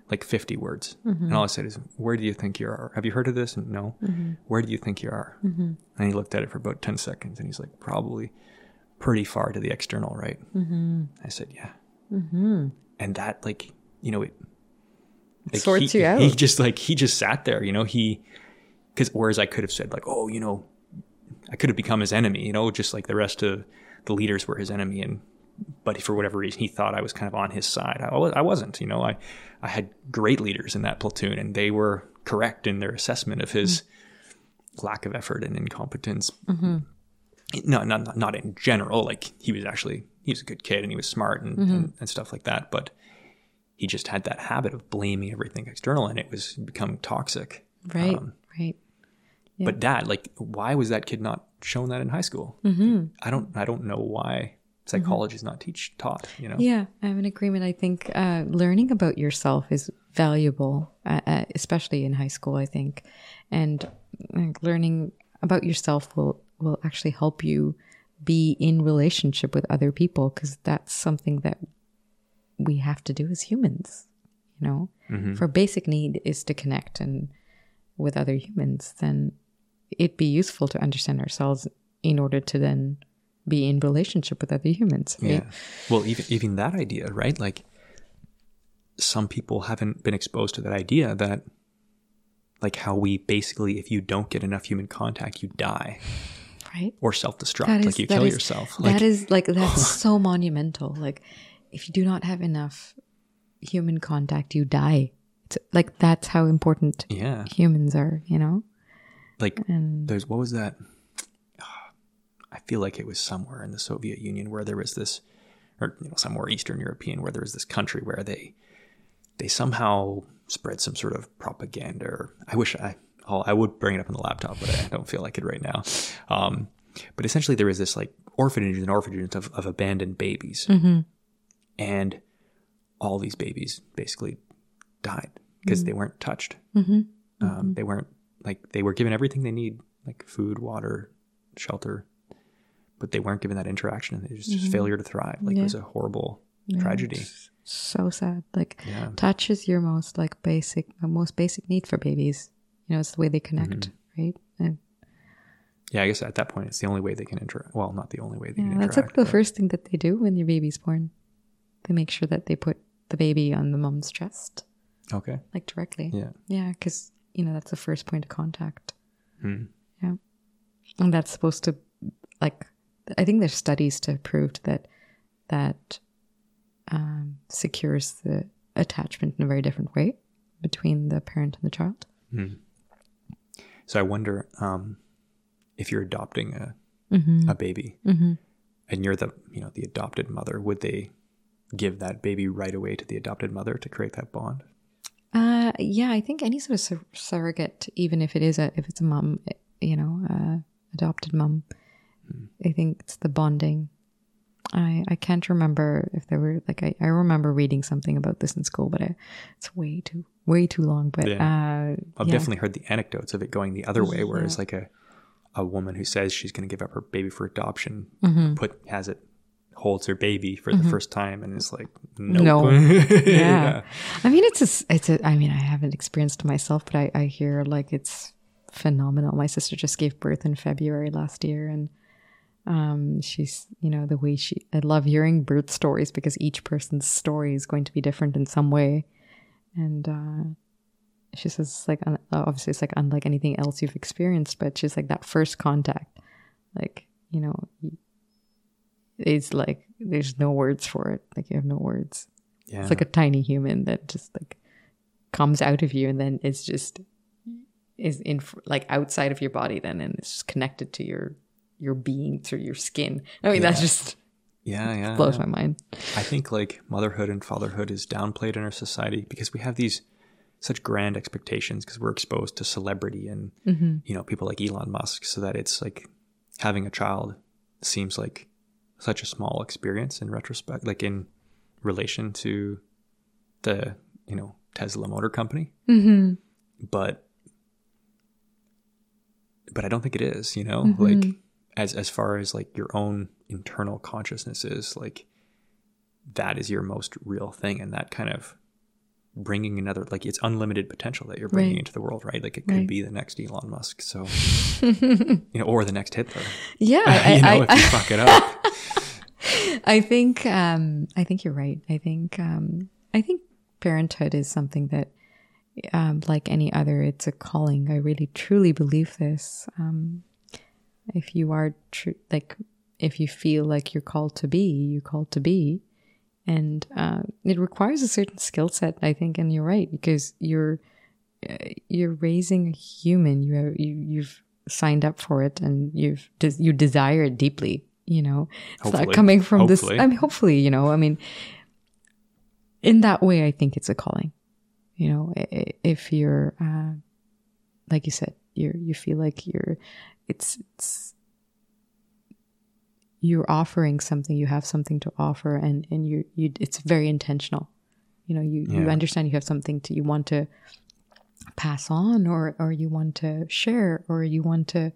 like 50 words. Mm-hmm. And all I said is, Where do you think you are? Have you heard of this? And no. Mm-hmm. Where do you think you are? And he looked at it for about 10 seconds and he's like, Probably pretty far to the external, right? I said, Yeah. And that, like, you know, it like, Sorts he, you out. He just like, he just sat there, you know, he, because whereas I could have said, like, Oh, you know, I could have become his enemy, you know, just like the rest of the leaders were his enemy. And, but for whatever reason, he thought I was kind of on his side. I, I wasn't, you know, I, I had great leaders in that platoon and they were correct in their assessment of his lack of effort and incompetence. No, not, not, in general. Like he was actually, he was a good kid and he was smart and, and, and stuff like that. But he just had that habit of blaming everything external and it was become toxic. right Um, right But dad, like, why was that kid not shown that in high school? Mm-hmm. I don't, I don't know why psychology is not teach taught. You know, Yeah, I have an agreement. I think uh, learning about yourself is valuable, uh, uh, especially in high school. I think, and learning about yourself will will actually help you be in relationship with other people because that's something that we have to do as humans. You know, if our basic need is to connect and with other humans, then it'd be useful to understand ourselves in order to then be in relationship with other humans. Right? Yeah. Well, even even that idea, right? Like some people haven't been exposed to that idea that like how we basically if you don't get enough human contact, you die Right. or self-destruct, is like you kill is- yourself. Like that is like that's so monumental. Like if you do not have enough human contact, you die. It's, like that's how important yeah. humans are. You know. Like And there's what was that? I feel like it was somewhere in the Soviet Union where there was this, or you know, somewhere Eastern European where there was this country where they they somehow spread some sort of propaganda. Or I wish I I'll, I would bring it up on the laptop, but I don't feel like it right now. Um, but essentially, there was this like orphanages and orphanages of, of abandoned babies, and all these babies basically died because they weren't touched. Um, they weren't like they were given everything they need, like food, water, shelter, but they weren't given that interaction. and It was just failure to thrive. Like it was a horrible tragedy. So sad. Like Yeah. touch is your most like basic, uh, most basic need for babies. You know, it's the way they connect, right? And Yeah, I guess at that point it's the only way they can interact. Well, not the only way they yeah, can that's interact. like the first thing that they do when your baby's born. They make sure that they put the baby on the mom's chest, okay. like directly. Yeah. Yeah, because you know that's the first point of contact. Hmm. Yeah, and that's supposed to, like, I think there's studies to prove that that um, secures the attachment in a very different way between the parent and the child. So I wonder um, if you're adopting a Mm-hmm. a baby and you're the you know the adopted mother, would they give that baby right away to the adopted mother to create that bond? Uh, yeah, I think any sort of sur- surrogate, even if it is a if it's a mom, you know, uh, adopted mom, I think it's the bonding. I I can't remember if there were like I, I remember reading something about this in school, but I, it's way too way too long. But uh, I've yeah. definitely heard the anecdotes of it going the other way, where it's like a a woman who says she's going to give up her baby for adoption, Mm-hmm. put has it holds her baby for the first time, and is like, nope. No. yeah. yeah. I mean, it's a, it's a, I mean, I haven't experienced it myself, but I, I hear like it's phenomenal. My sister just gave birth in February last year and, um, she's, you know, the way she, I love hearing birth stories because each person's story is going to be different in some way. And, uh, she says it's like, obviously it's like unlike anything else you've experienced, but she's like that first contact, like, you know, it's like, there's no words for it. Like you have no words. Yeah. It's like a tiny human that just like comes out of you and then it's just is in like outside of your body then and it's just connected to your your being through your skin. I mean that just yeah, yeah. blows yeah. my mind. I think like motherhood and fatherhood is downplayed in our society because we have these such grand expectations because we're exposed to celebrity and you know people like Elon Musk so that it's like having a child seems like such a small experience in retrospect like in relation to the you know Tesla Motor Company Mm-hmm. but but I don't think it is, you know, like as as far as like your own internal consciousness is, like that is your most real thing, and that kind of bringing another like it's unlimited potential that you're bringing Right. into the world, right? Like it could Right. be the next Elon Musk, so you know, or the next Hitler, Yeah, I, you know, I, if you fuck it up. I think um, I think you're right. I think um, I think parenthood is something that, um, like any other, it's a calling. I really truly believe this. Um, if you are true, like if you feel like you're called to be, you're called to be, and uh, it requires a certain skill set. I think, and you're right because you're uh, you're raising a human. You have, you you've signed up for it, and you've you desire it deeply. You know, it's not coming from this. I mean, hopefully, you know. I mean, in that way, I think it's a calling. You know, if you're, uh, like you said, you're you feel like you're, it's it's you're offering something. You have something to offer, and and you you it's very intentional. You know, you you understand you have something to you want to pass on, or or you want to share, or you want to.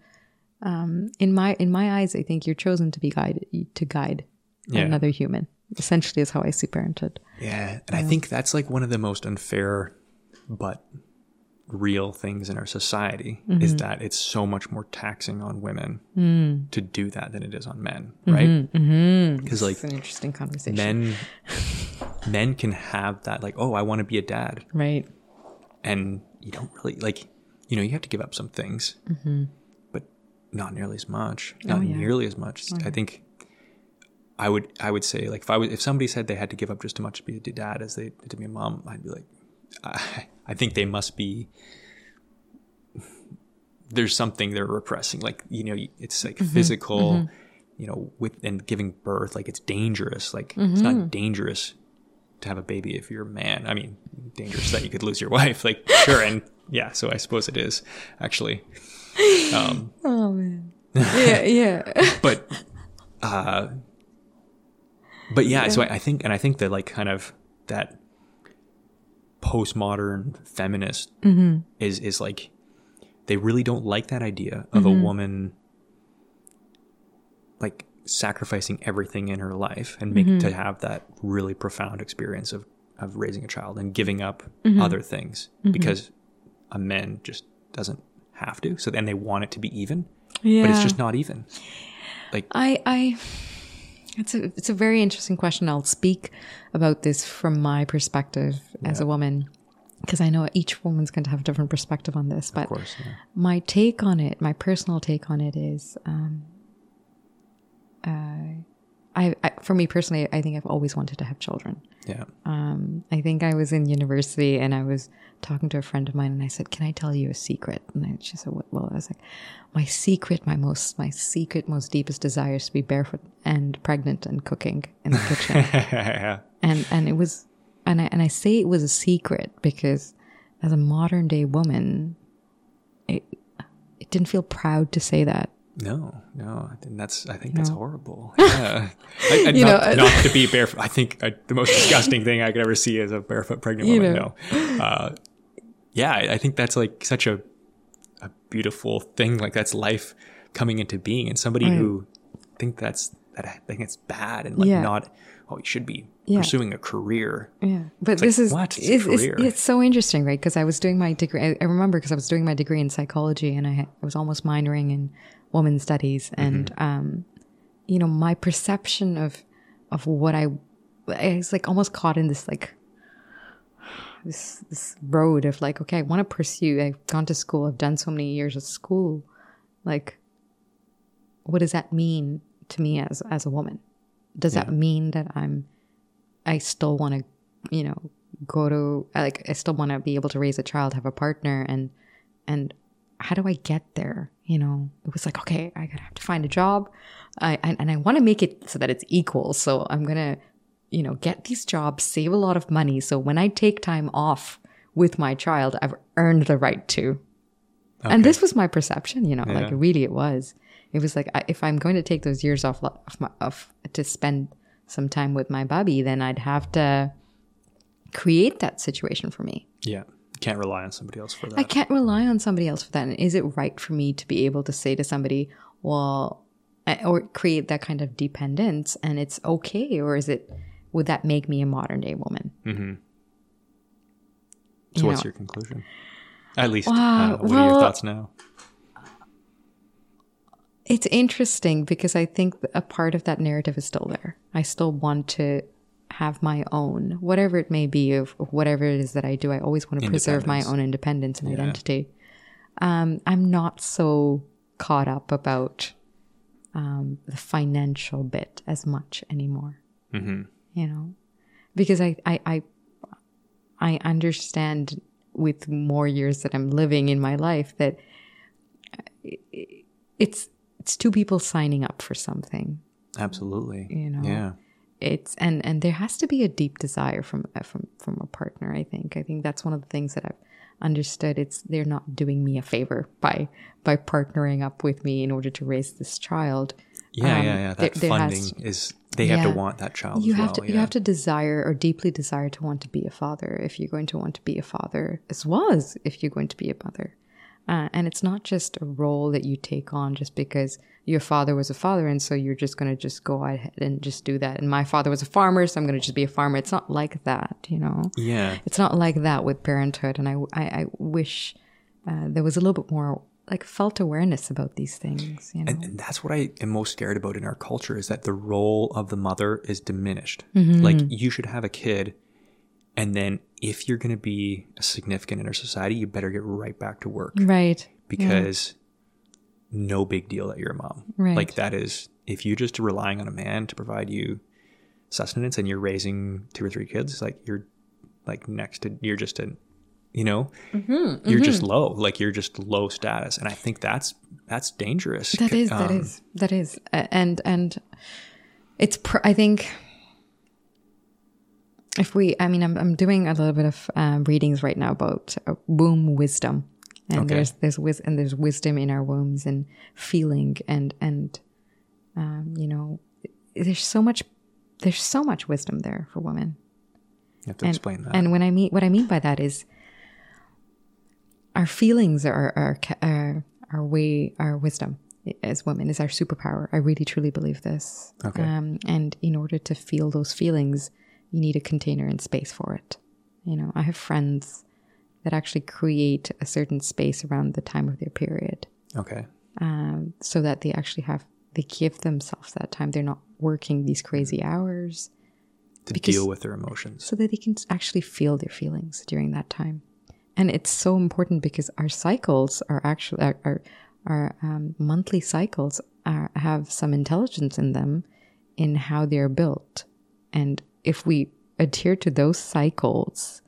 Um, in my in my eyes, I think you're chosen to be guided to guide Yeah. another human. Essentially, is how I see parenthood. Yeah, and I think that's like one of the most unfair but real things in our society is Mm-hmm. that it's so much more taxing on women Mm. to do that than it is on men, right? Mm-hmm. Because like It's an interesting conversation, men, men can have that like, oh, I want to be a dad, right? and you don't really like, you know, you have to give up some things, but not nearly as much, not Mm-hmm. Oh, yeah. nearly as much. I think. I would I would say like if I was if somebody said they had to give up just as much to be a dad as they did to be a mom, I'd be like, I, I think they must be. There's something they're repressing, like you know, it's like Mm-hmm. physical you know, with and giving birth, like it's dangerous. Like it's not dangerous to have a baby if you're a man. I mean, dangerous that you could lose your wife. Like sure, and yeah, so I suppose it is actually. Um, Oh man. Yeah, yeah. but uh but yeah, so I, I think and i think that like kind of that postmodern feminist mm-hmm. is is like they really don't like that idea of a mm-hmm. woman like sacrificing everything in her life and make mm-hmm. to have that really profound experience of of raising a child and giving up other things because a man just doesn't have to. So then they want it to be even yeah. but it's just not even. Like I, I, it's a, it's a very interesting question. I'll speak about this from my perspective as a woman, because I know each woman's going to have a different perspective on this. But of course yeah. my take on it, my personal take on it is, um, uh, I, I, for me personally, I think I've always wanted to have children. yeah Um, I think I was in university and I was talking to a friend of mine and I said, "Can I tell you a secret?" And I, she said, "What?" Well, I was like, "My secret, my most, my secret, most deepest desire is to be barefoot and pregnant and cooking in the kitchen." yeah and and it was, and I and I say it was a secret because as a modern day woman, it it didn't feel proud to say that. No, no, and that's I think that's horrible. Yeah, I, I, You not, know, not to be barefoot. I think uh, the most disgusting thing I could ever see is a barefoot pregnant woman. know. No, uh, yeah, I I think that's like such a a beautiful thing. Like that's life coming into being, and somebody Right. who think that's that I think it's bad and like Yeah. not. Oh, you should be Yeah. pursuing a career. Yeah, but like, this is what? It's It's, it's, it's so interesting, right? Because I was doing my degree. I, I remember because I was doing my degree in psychology, and I, I was almost minoring in women's studies, and um, you know, my perception of of what I, it's like almost caught in this like this this road of like, okay, I want to pursue. I've gone to school. I've done so many years of school. Like, what does that mean to me as as a woman? Does that mean that I'm I still want to, you know, go to like I still want to be able to raise a child, have a partner, and and how do I get there? You know, it was like okay, I gotta have to find a job, I and, and I want to make it so that it's equal. So I'm gonna, you know, get these jobs, save a lot of money, so when I take time off with my child, I've earned the right to. And this was my perception, you know, like really it was. It was like I, if I'm going to take those years off lo- of, my, of to spend some time with my bubby, then I'd have to create that situation for me. Yeah, can't rely on somebody else for that. I can't rely on somebody else for that. And is it right for me to be able to say to somebody, well, or create that kind of dependence and it's okay? Or is it, would that make me a modern day woman? Mm-hmm. so, you what's know. your conclusion? At least, Wow, uh, what are your thoughts now? It's interesting because I think a part of that narrative is still there. I still want to have my own, whatever it may be, of, of whatever it is that I do. I always want to preserve my own independence and identity. Um, I'm not so caught up about um, the financial bit as much anymore. Mm-hmm. You know, because I, I, I, I understand with more years that I'm living in my life that it's it's two people signing up for something Absolutely. You know. Yeah. It's and and there has to be a deep desire from uh, from from a partner i think i think that's one of the things that i've understood it's they're not doing me a favor by by partnering up with me in order to raise this child Yeah, Um, yeah, yeah. That there funding is they have to want that child. you have well, to yeah. you have to desire or deeply desire to want to be a father if you're going to want to be a father as well as if you're going to be a mother uh, and it's not just a role that you take on just because your father was a father and so you're just going to just go ahead and just do that and my father was a farmer so i'm going to just be a farmer it's not like that you know Yeah. it's not like that with parenthood and i i, I wish uh, there was a little bit more like felt awareness about these things you know And, and that's what I am most scared about in our culture is that the role of the mother is diminished. Mm-hmm. Like you should have a kid, and then if you're going to be a significant in our society, you better get right back to work right because no big deal that you're a mom. Right. Like that is if you're just relying on a man to provide you sustenance and you're raising two or three kids, it's like you're like next to you're just a you know Mm-hmm, you're just low like you're just low status and i think that's that's dangerous. That is, that Um, is, that is, and and it's. Pr- I think if we, I mean, I'm I'm doing a little bit of um, readings right now about uh, womb wisdom, and Okay. there's there's wis- and there's wisdom in our wombs and feeling and and um, you know, there's so much there's so much wisdom there for women. You have to And, explain that. and when I mean what I mean by that is our feelings are our our, our way our wisdom as women is our superpower. I really truly believe this. Okay. Um, and in order to feel those feelings, you need a container and space for it. You know, I have friends that actually create a certain space around the time of their period okay. um, so that they actually have they give themselves that time. They're not working these crazy hours To Because- deal with their emotions. so that they can actually feel their feelings during that time. And it's so important because our cycles are actually our our, our um, monthly cycles are, have some intelligence in them in how they're built, and if we adhere to those cycles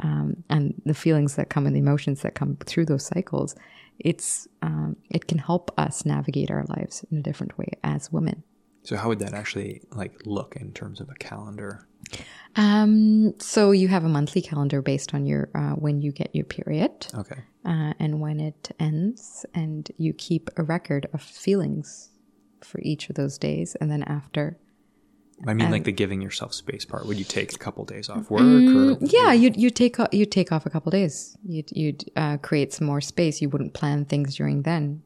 um, and the feelings that come and the emotions that come through those cycles, it's um, it can help us navigate our lives in a different way as women. So how would that actually like look in terms of a calendar? Um, so you have a monthly calendar based on your uh, when you get your period Okay. uh, and when it ends, and you keep a record of feelings for each of those days, and then after. I mean, Um, like the giving yourself space part. Would you take a couple days off work? Mm, or yeah, you you take you take off a couple days. You'd you'd uh, create some more space. You wouldn't plan things during then,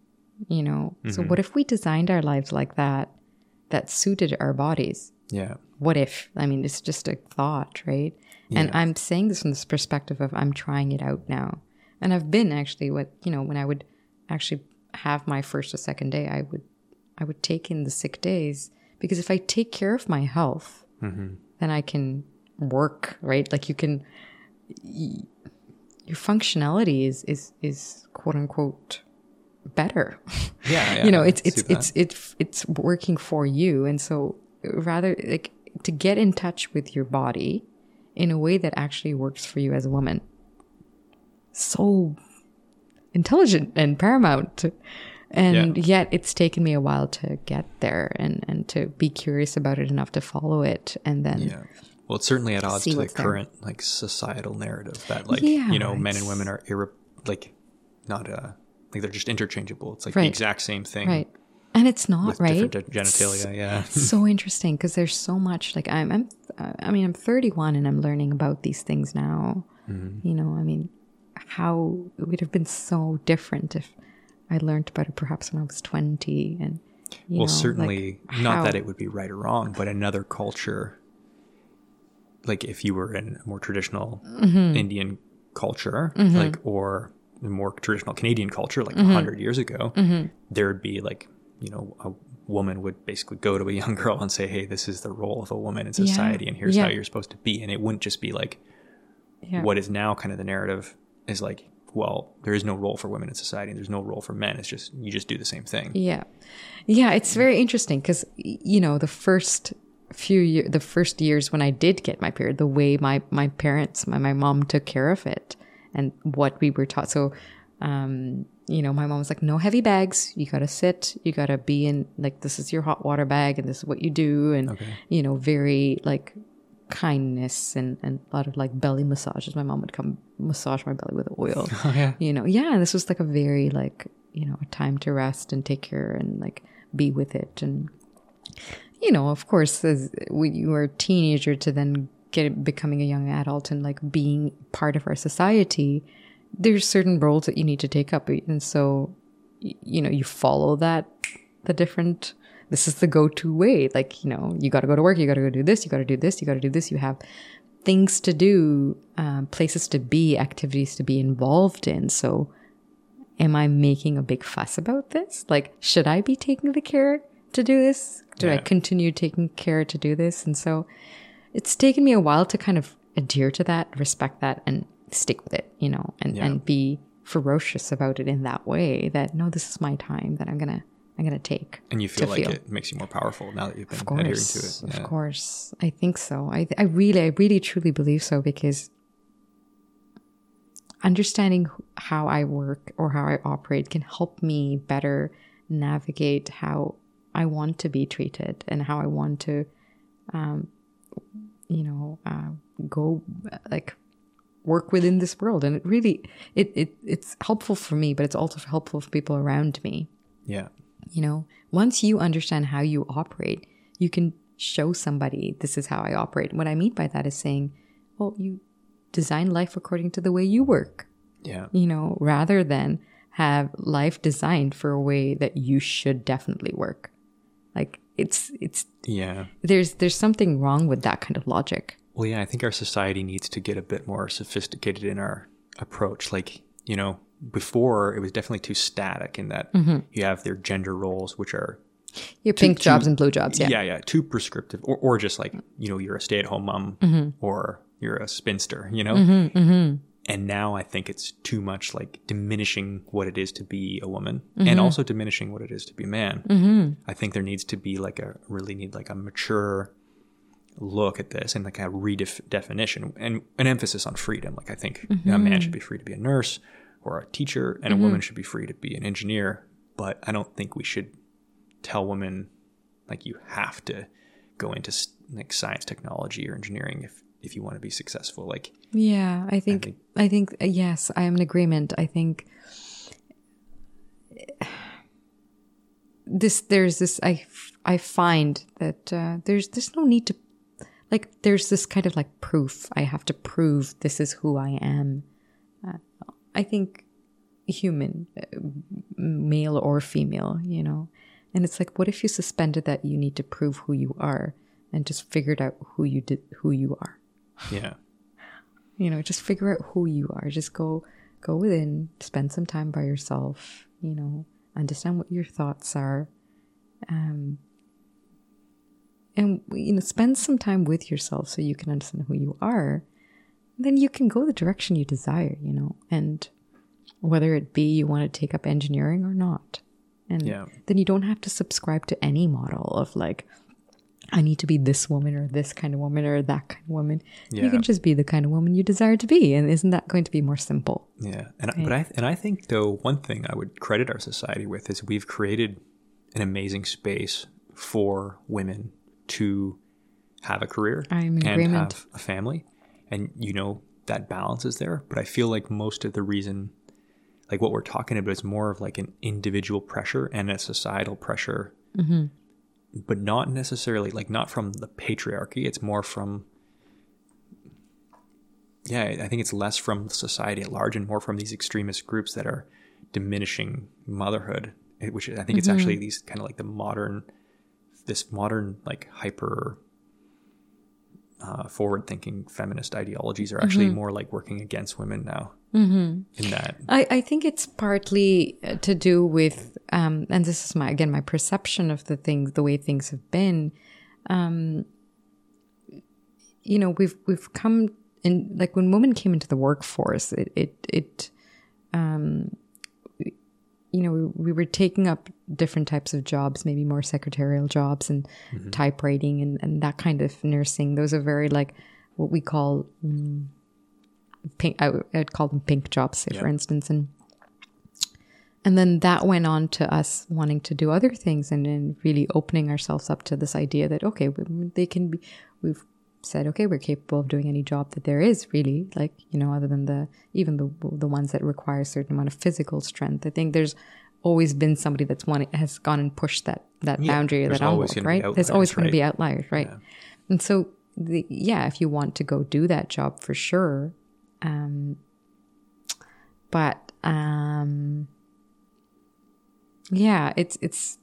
you know. Mm-hmm. So what if we designed our lives like that, that suited our bodies? Yeah. what if? I mean, it's just a thought, right? And I'm saying this from this perspective of I'm trying it out now. And I've been actually what, you know, when I would actually have my first or second day, I would I would take in the sick days because if I take care of my health, mm-hmm. then I can work, right? Like you can y- your functionality is is is quote unquote better. Yeah. yeah you know it's it's it's it's it's working for you. And so rather like to get in touch with your body in a way that actually works for you as a woman. So intelligent and paramount and yet it's taken me a while to get there and and to be curious about it enough to follow it and then Yeah. Well, it's certainly at odds to the what's there. current like societal narrative that like Yeah, you know men and women are irre- like not uh like they're just interchangeable. It's like Right. the exact same thing right and it's not right genitalia. Yeah. so interesting because there's so much like I'm, I'm i mean i'm 31 and i'm learning about these things now Mm-hmm. you know i mean how it would have been so different if i learned about it perhaps when i was 20 and you well, know, certainly like, not how- that it would be right or wrong, but another culture, like if you were in a more traditional Mm-hmm. Indian culture, like or a more traditional Canadian culture, like a 100 years ago, Mm-hmm. there would be like you know a woman would basically go to a young girl and say, "Hey, this is the role of a woman in society, and here's how you're supposed to be," and it wouldn't just be like yeah. what is now kind of the narrative is like. Well, there is no role for women in society, and there's no role for men. It's just you just do the same thing. Yeah. Yeah, it's very interesting because, you know, the first few years, the first years when I did get my period, the way my, my parents, my, my mom took care of it and what we were taught. So, um, you know, my mom was like, no heavy bags. You got to sit. You got to be in, like, this is your hot water bag and this is what you do. And, you know, very like kindness and, and a lot of like belly massages. My mom would come massage my belly with oil. Oh, yeah. you know yeah this was like a very like you know a time to rest and take care and like be with it. And you know of course as when you were a teenager to then get becoming a young adult and like being part of our society there's certain roles that you need to take up. And so you know you follow that the different this is the go-to way. Like you know you got to go to work you got to go do this you got to do this you got to do this you have things to do um, places to be activities to be involved in. So am i making a big fuss about this? Like should i be taking the care to do this? Do i continue taking care to do this? And so it's taken me a while to kind of adhere to that respect that and stick with it you know and, Yeah. and be ferocious about it in that way that no this is my time that i'm gonna i'm gonna take And you feel like feel. it makes you more powerful now that you've been Of adhering course, to it. of course. I think so. I, I really, I really, truly believe so because understanding how I work or how I operate can help me better navigate how I want to be treated and how I want to, um, you know, uh, go like work within this world. And it really, it, it it's helpful for me, but it's also helpful for people around me. Yeah. You know, once you understand how you operate, you can show somebody this is how I operate. What I mean by that is saying, well, you design life according to the way you work, Yeah. you know, rather than have life designed for a way that you should definitely work. Like it's it's Yeah. there's there's something wrong with that kind of logic. Well, yeah, I think our society needs to get a bit more sophisticated in our approach. Like, you know, before it was definitely too static in that Mm-hmm. you have their gender roles, which are Your pink to- jobs and blue jobs, yeah. yeah, yeah, too prescriptive, or, or just like you know, you're a stay-at-home mom Mm-hmm. or you're a spinster, you know. And now I think it's too much like diminishing what it is to be a woman, Mm-hmm. and also diminishing what it is to be a man. I think there needs to be like a really need like a mature look at this and like a redefinition and an emphasis on freedom. Like I think you know, a man should be free to be a nurse or a teacher, and a woman should be free to be an engineer. But I don't think we should tell women like you have to go into like science, technology, or engineering if if you want to be successful. Like Yeah, I think think- I think, uh, yes, I am in agreement. I think this there's this I I find that uh, there's there's no need to like there's this kind of like proof. I have to prove this is who I am. I think human, uh, male or female, you know. And it's like, what if you suspended that you need to prove who you are, and just figured out who you did, who you are? Yeah, you know just figure out who you are. Just go go within spend some time by yourself you know? Understand what your thoughts are. Um and you know spend some time with yourself so you can understand who you are then you can go the direction you desire you know and whether it be you want to take up engineering or not and Yeah. then you don't have to subscribe to any model of like I need to be this woman or this kind of woman or that kind of woman. You can just be the kind of woman you desire to be, and isn't that going to be more simple? yeah. And I but I and I think though one thing I would credit our society with is we've created an amazing space for women to have a career I'm and agreement. have a family, and you know that balance is there. But I feel like most of the reason, like what we're talking about, is more of like an individual pressure and a societal pressure, Mm-hmm. but not necessarily like not from the patriarchy. It's more from yeah, I think it's less from society at large and more from these extremist groups that are diminishing motherhood, which I think it's Mm-hmm. actually these kind of like the modern, this modern like hyper uh, forward-thinking feminist ideologies are actually Mm-hmm. more like working against women now. Mm-hmm. In that, I, I think it's partly uh, to do with, um, and this is my again my perception of the things, the way things have been. Um, you know, we've we've come in like when women came into the workforce, it it it, um, you know, we, we were taking up different types of jobs, maybe more secretarial jobs and mm-hmm. typewriting and and that kind of nursing. Those are very like what we call mm, pink I, would- I'd call them pink jobs say for instance. And and then that went on to us wanting to do other things and then really opening ourselves up to this idea that okay we- they can be we've said okay we're capable of doing any job that there is really like you know other than the even the the ones that require a certain amount of physical strength. I think there's always been somebody that's one has gone and pushed that that Yeah, boundary or that envelope right? There's always outliers, going to be outliers right? And so the, yeah if you want to go do that job for sure um but um yeah it's it's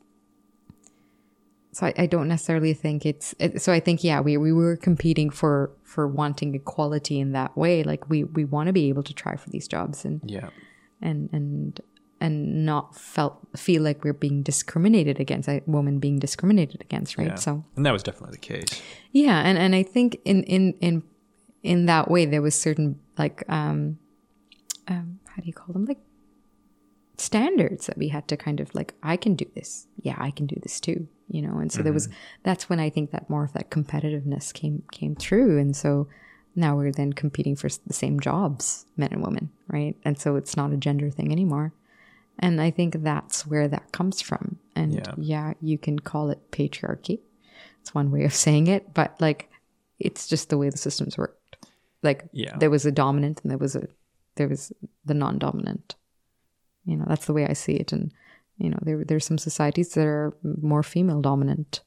so I, I don't necessarily think it's it, so i think yeah we, we were competing for for wanting equality in that way. Like we we want to be able to try for these jobs and yeah, and and and not felt feel like we're being discriminated against a woman being discriminated against right? Yeah. so and that was definitely the case. yeah, and and I think in in in in that way there was certain like um um how do you call them? Like standards that we had to kind of like I can do this. Yeah, I can do this too, you know. And so there was mm-hmm. that's when I think that more of that competitiveness came came through and so now we're then competing for the same jobs, men and women, right? And so it's not a gender thing anymore. And I think that's where that comes from. And Yeah. yeah, you can call it patriarchy. It's one way of saying it, but like it's just the way the systems worked. Like Yeah. there was a dominant and there was a there was the non-dominant. You know, that's the way I see it. And you know, there there's some societies that are more female dominant.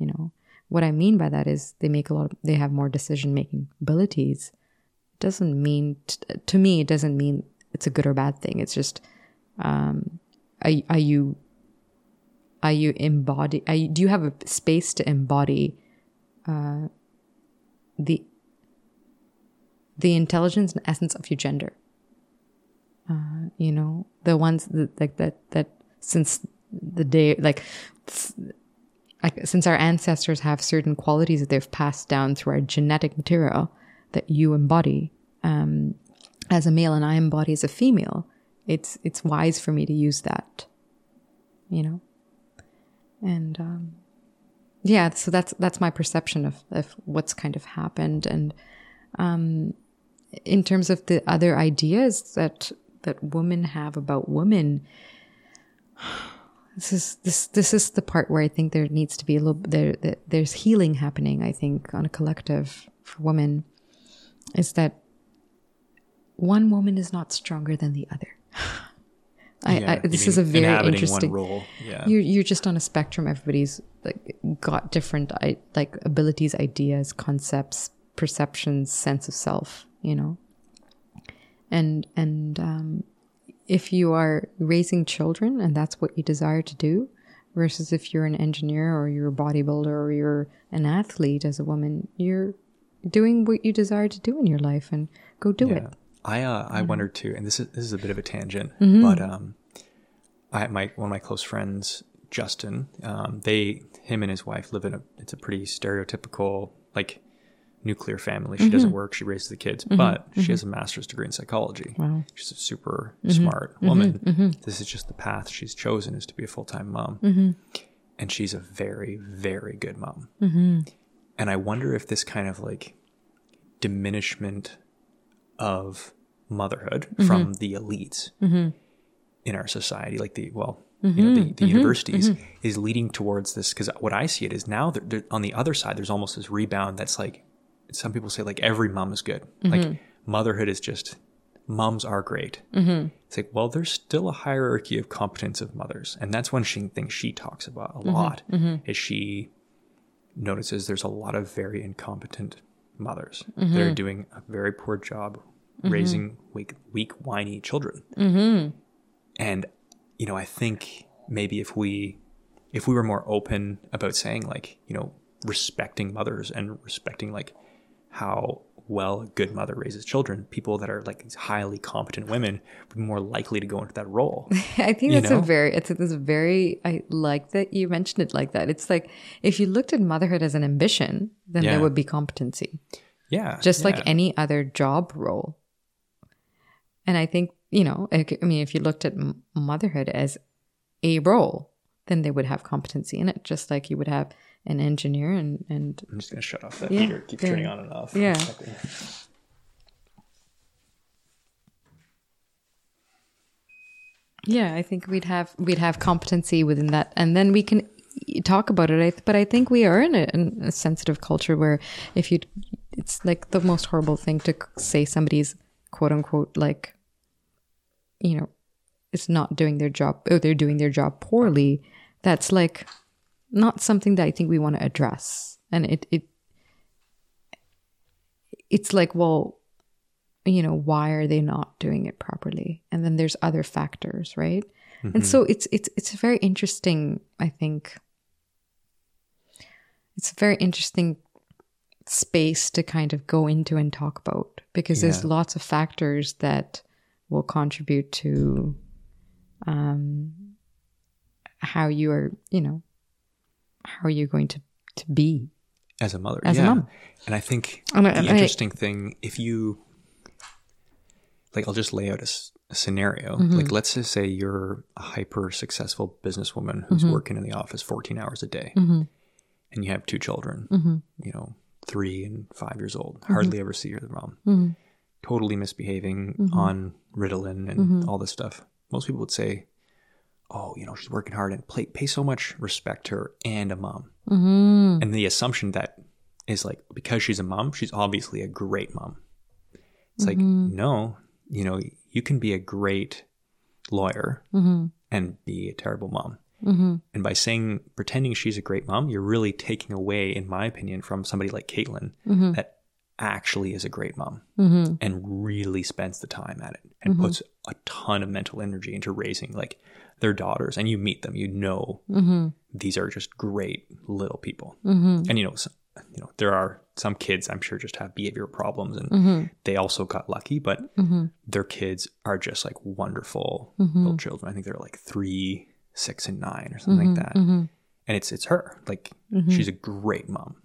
You know, what I mean by that is they make a lot. Of, they have more decision making abilities. It doesn't mean t- to me. It doesn't mean it's a good or bad thing. It's just um, are, are you are you embody? Are you, do you have a space to embody uh, the the intelligence and essence of your gender? Uh, you know, the ones that like that that since the day like like, since our ancestors have certain qualities that they've passed down through our genetic material that you embody um, as a male and I embody as a female, it's it's wise for me to use that, you know, and um, yeah, so that's that's my perception of of what's kind of happened, and um, in terms of the other ideas that that women have about women this is this this is the part where I think there needs to be a little there, there there's healing happening. I think on a collective for women is that one woman is not stronger than the other. I, Yeah, I, this mean is a very interesting. role. Yeah. You're you're just on a spectrum. Everybody's like got different I, like abilities, ideas, concepts, perceptions, sense of self. You know, and and um, if you are raising children and that's what you desire to do, versus if you're an engineer or you're a bodybuilder or you're an athlete as a woman, you're doing what you desire to do in your life and go do it. I uh, I wondered too, and this is this is a bit of a tangent, Mm-hmm. but um, I my one of my close friends, Justin, um, they him and his wife live in a it's a pretty stereotypical like nuclear family. She Mm-hmm. doesn't work, she raises the kids, but she has a master's degree in psychology. Wow. She's a super Mm-hmm. smart woman. This is just the path she's chosen is to be a full time mom, Mm-hmm. and she's a very very good mom. Mm-hmm. And I wonder if this kind of like diminishment of motherhood Mm-hmm. from the elites in our society, like the well, Mm-hmm. you know, the, the universities, is leading towards this. Because what I see it is now that there- on the other side, there's almost this rebound. That's like some people say, like every mom is good. Mm-hmm. Like motherhood is just moms are great. Mm-hmm. It's like well, there's still a hierarchy of competence of mothers, and that's one she, thing she talks about Mm-hmm. a lot. Is she notices there's a lot of very incompetent mothers Mm-hmm. that are doing a very poor job raising weak, weak, whiny children. Mm-hmm. And you know, I think maybe if we if we were more open about saying like you know respecting mothers and respecting like how well a good mother raises children, people that are like these highly competent women would be more likely to go into that role. I think that's know? a very it's, a very I like that you mentioned it like that. It's like if you looked at motherhood as an ambition, then Yeah. there would be competency, Yeah, just like any other job role. And I think you know, I mean, if you looked at motherhood as a role, then they would have competency in it, just like you would have an engineer and and I'm just gonna shut off that Yeah, heater. Keep yeah. turning on and off. Yeah. Yeah, I think we'd have we'd have competency within that, and then we can talk about it. But I think we are in a, in a sensitive culture where if you, it's like the most horrible thing to say somebody's quote unquote like, you know, it's not doing their job or they're doing their job poorly. That's like not something that I think we want to address, and it it it's like well you know why are they not doing it properly? And then there's other factors right? And so it's it's it's a very interesting i think it's a very interesting space to kind of go into and talk about because there's lots of factors that will contribute to um how you are you know how are you going to to be as a mother As a mom. and i think And I- the I- interesting thing if you like i'll just lay out a scenario Mm-hmm. like let's just say you're a hyper successful businesswoman who's Mm-hmm. working in the office 14 hours a day Mm-hmm. and you have two children you know three and five years old. Hardly ever see her mom. Totally misbehaving on Ritalin and all this stuff. Most people would say, "Oh, you know, she's working hard and play, pay so much respect to her and a mom." Mm-hmm. And the assumption that is like because she's a mom, she's obviously a great mom. It's like mm-hmm. no, you know, you can be a great lawyer mm-hmm. and be a terrible mom. And by saying, pretending she's a great mom, you're really taking away, in my opinion, from somebody like Caitlin that actually is a great mom and really spends the time at it and puts a ton of mental energy into raising like their daughters. And you meet them, you know, mm-hmm. these are just great little people. Mm-hmm. And you know, so, you know, there are some kids I'm sure just have behavioral problems and mm-hmm. they also got lucky, but their kids are just like wonderful little children. I think they're like three, six, and nine or something like that. And it's it's her. Like she's a great mom.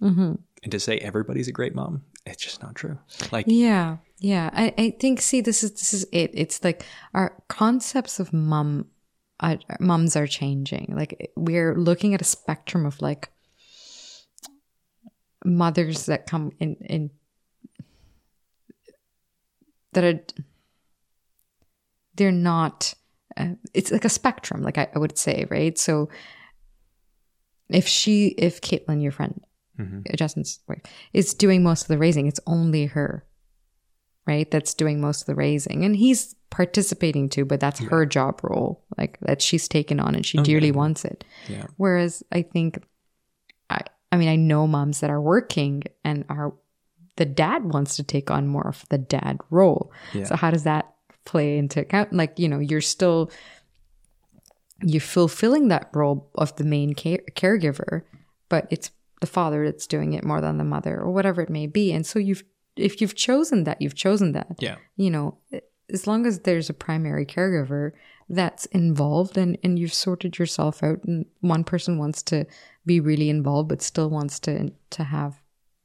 And to say everybody's a great mom, it's just not true. Like Yeah, yeah. I, I think see this is this is it. It's like our concepts of mom, uh, moms are changing. Like we're looking at a spectrum of like mothers that come in in that are they're not. Uh, it's like a spectrum, like I, I would say, right? So if she, if Caitlin, your friend, Justin's wife, is doing most of the raising, it's only her, right? That's doing most of the raising. And he's participating too, but that's her job role, like that she's taken on and she oh, dearly wants it. Yeah. Whereas I think, I, I mean, I know moms that are working and are, the dad wants to take on more of the dad role. Yeah. So how does that play into account? Like, you know, you're still, you're fulfilling that role of the main care- caregiver, but it's the father that's doing it more than the mother or whatever it may be. And so you've, if you've chosen that, you've chosen that. Yeah. You know, as long as there's a primary caregiver that's involved and, and you've sorted yourself out and one person wants to be really involved but still wants to to have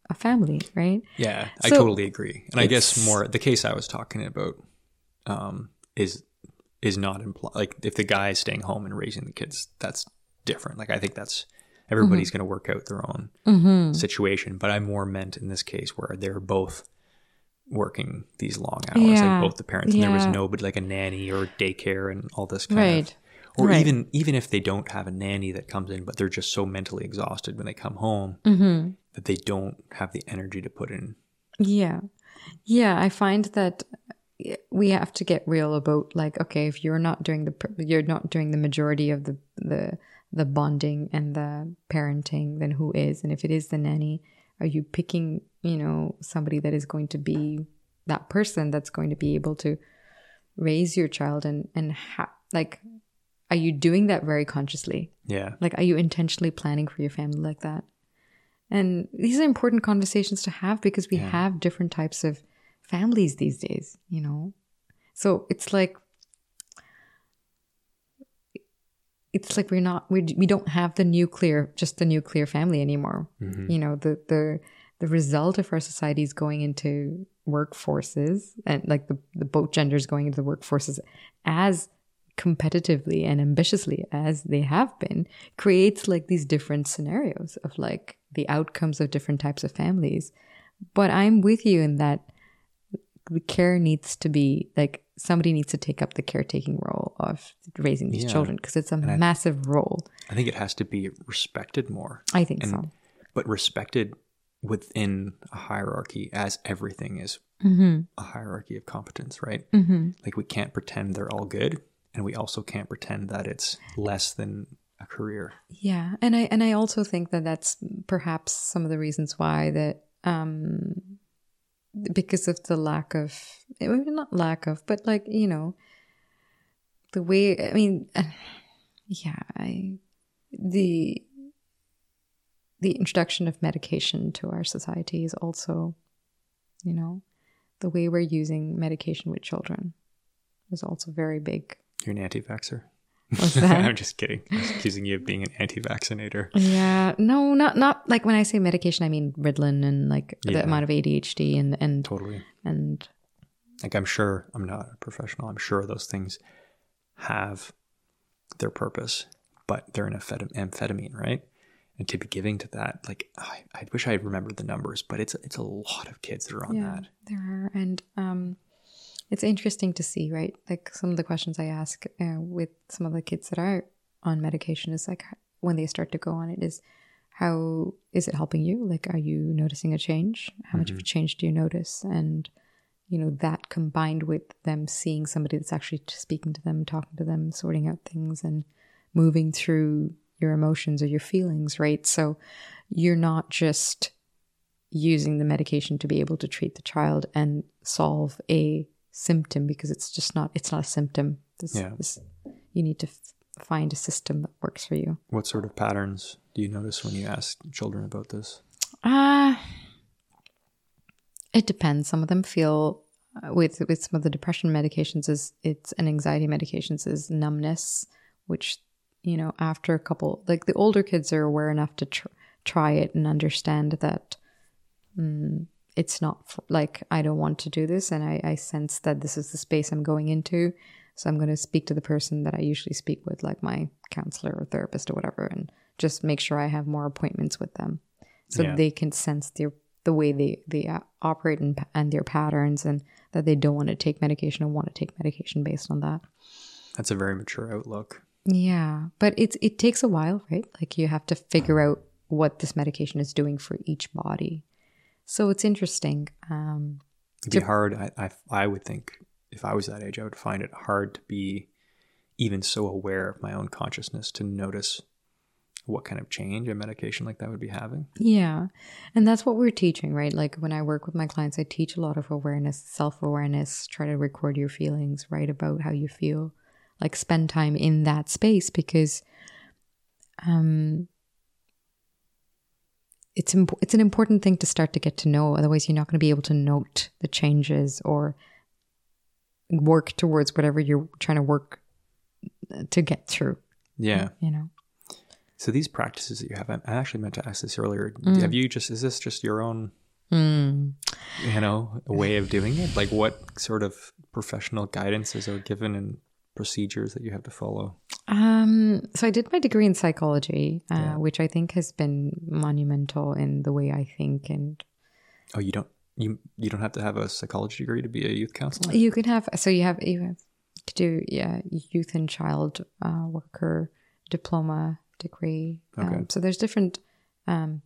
a family, right? Yeah, I totally agree. And I guess more the case I was talking about um, is is not imply like if the guy is staying home and raising the kids, that's different. Like I think that's everybody's mm-hmm. going to work out their own mm-hmm. situation. But I more meant in this case where they're both working these long hours, Yeah, like both the parents, and there was yeah. nobody like a nanny or daycare and all this kind Right, of. Or right. even even if they don't have a nanny that comes in, but they're just so mentally exhausted when they come home Mm-hmm. that they don't have the energy to put in Yeah. Yeah, I find that eh, we have to get real about like okay, if you're not doing the you're not doing the majority of the the the bonding and the parenting, then who is? And if it is the nanny, are you picking, you know, somebody that is going to be that person that's going to be able to raise your child and and ha- like are you doing that very consciously? Yeah. Like, are you intentionally planning for your family like that? And these are important conversations to have because we have different types of families these days, you know? So it's like, it's like we're not, we, we don't have the nuclear, just the nuclear family anymore. Mm-hmm. You know, the, the, the result of our society is going into workforces and like the, the both genders going into the workforces as competitively and ambitiously as they have been creates like these different scenarios of like the outcomes of different types of families but i'm with you in that the care needs to be like somebody needs to take up the caretaking role of raising these Yeah. children because it's a massive role I think it has to be respected more, i think And- so but respected within a hierarchy as everything is Mm-hmm. a hierarchy of competence, right? Like we can't pretend they're all good, and we also can't pretend that it's less than a career. Yeah, and I and I also think that that's perhaps some of the reasons why that um because of the lack of eh, maybe not lack of, but like you know the way I mean, yeah, I the the introduction of medication to our society is also, you know, the way we're using medication with children is also very big. You're an anti-vaxxer. What's that? I'm just kidding. I'm just accusing you of being an anti-vaccinator. Yeah, no, not not like when I say medication, I mean Ritalin and like Yeah. the amount of ADHD and and Totally. and Like I'm sure I'm not a professional. I'm sure those things have their purpose, but they're an amphetam- amphetamine, right? and to be giving to that, like I, I wish I remembered the numbers, but it's it's a lot of kids that are on yeah, that. there are, and um, it's interesting to see, right? Like some of the questions I ask uh, with some of the kids that are on medication is like when they start to go on it is how is it helping you? Like, are you noticing a change? How much of a change do you notice? And you know that combined with them seeing somebody that's actually speaking to them, talking to them, sorting out things, and moving through your emotions or your feelings, right? So you're not just using the medication to be able to treat the child and solve a symptom because it's just not it's not a symptom this, Yeah. this, you need to f- find a system that works for you What sort of patterns do you notice when you ask children about this? uh it depends some of them feel uh, with with some of the depression medications is it's and anxiety medications is numbness which you know after a couple like the older kids are aware enough to tr- try it and understand that mm, it's not f- like i don't want to do this and I, I sense that this is the space i'm going into so i'm going to speak to the person that i usually speak with like my counselor or therapist or whatever and just make sure i have more appointments with them so Yeah. they can sense their the way they they uh, operate and, and their patterns and that they don't want to take medication or want to take medication based on that That's a very mature outlook. yeah, but it's it takes a while, right? Like you have to figure out what this medication is doing for each body. So it's interesting. Um, It'd be hard. I, I I would think if I was that age, I would find it hard to be even so aware of my own consciousness to notice what kind of change a medication like that would be having. yeah, and that's what we're teaching, right? Like when I work with my clients, I teach a lot of awareness, self awareness. Try to record your feelings, write about how you feel. Like spend time in that space because, um, it's imp- it's an important thing to start to get to know. Otherwise, you're not going to be able to note the changes or work towards whatever you're trying to work uh, to get through. Yeah. You know. So these practices that you have, I actually meant to ask this earlier. Mm. Have you just is this just your own, Mm. you know, way of doing it? Like what sort of professional guidances are given and procedures that you have to follow? Um, so I did my degree in psychology, uh, Yeah. which I think has been monumental in the way I think. And Oh, you don't you you don't have to have a psychology degree to be a youth counselor. you can have so you have you have to do yeah youth and child uh, worker diploma degree. Okay. Um, so there's different um,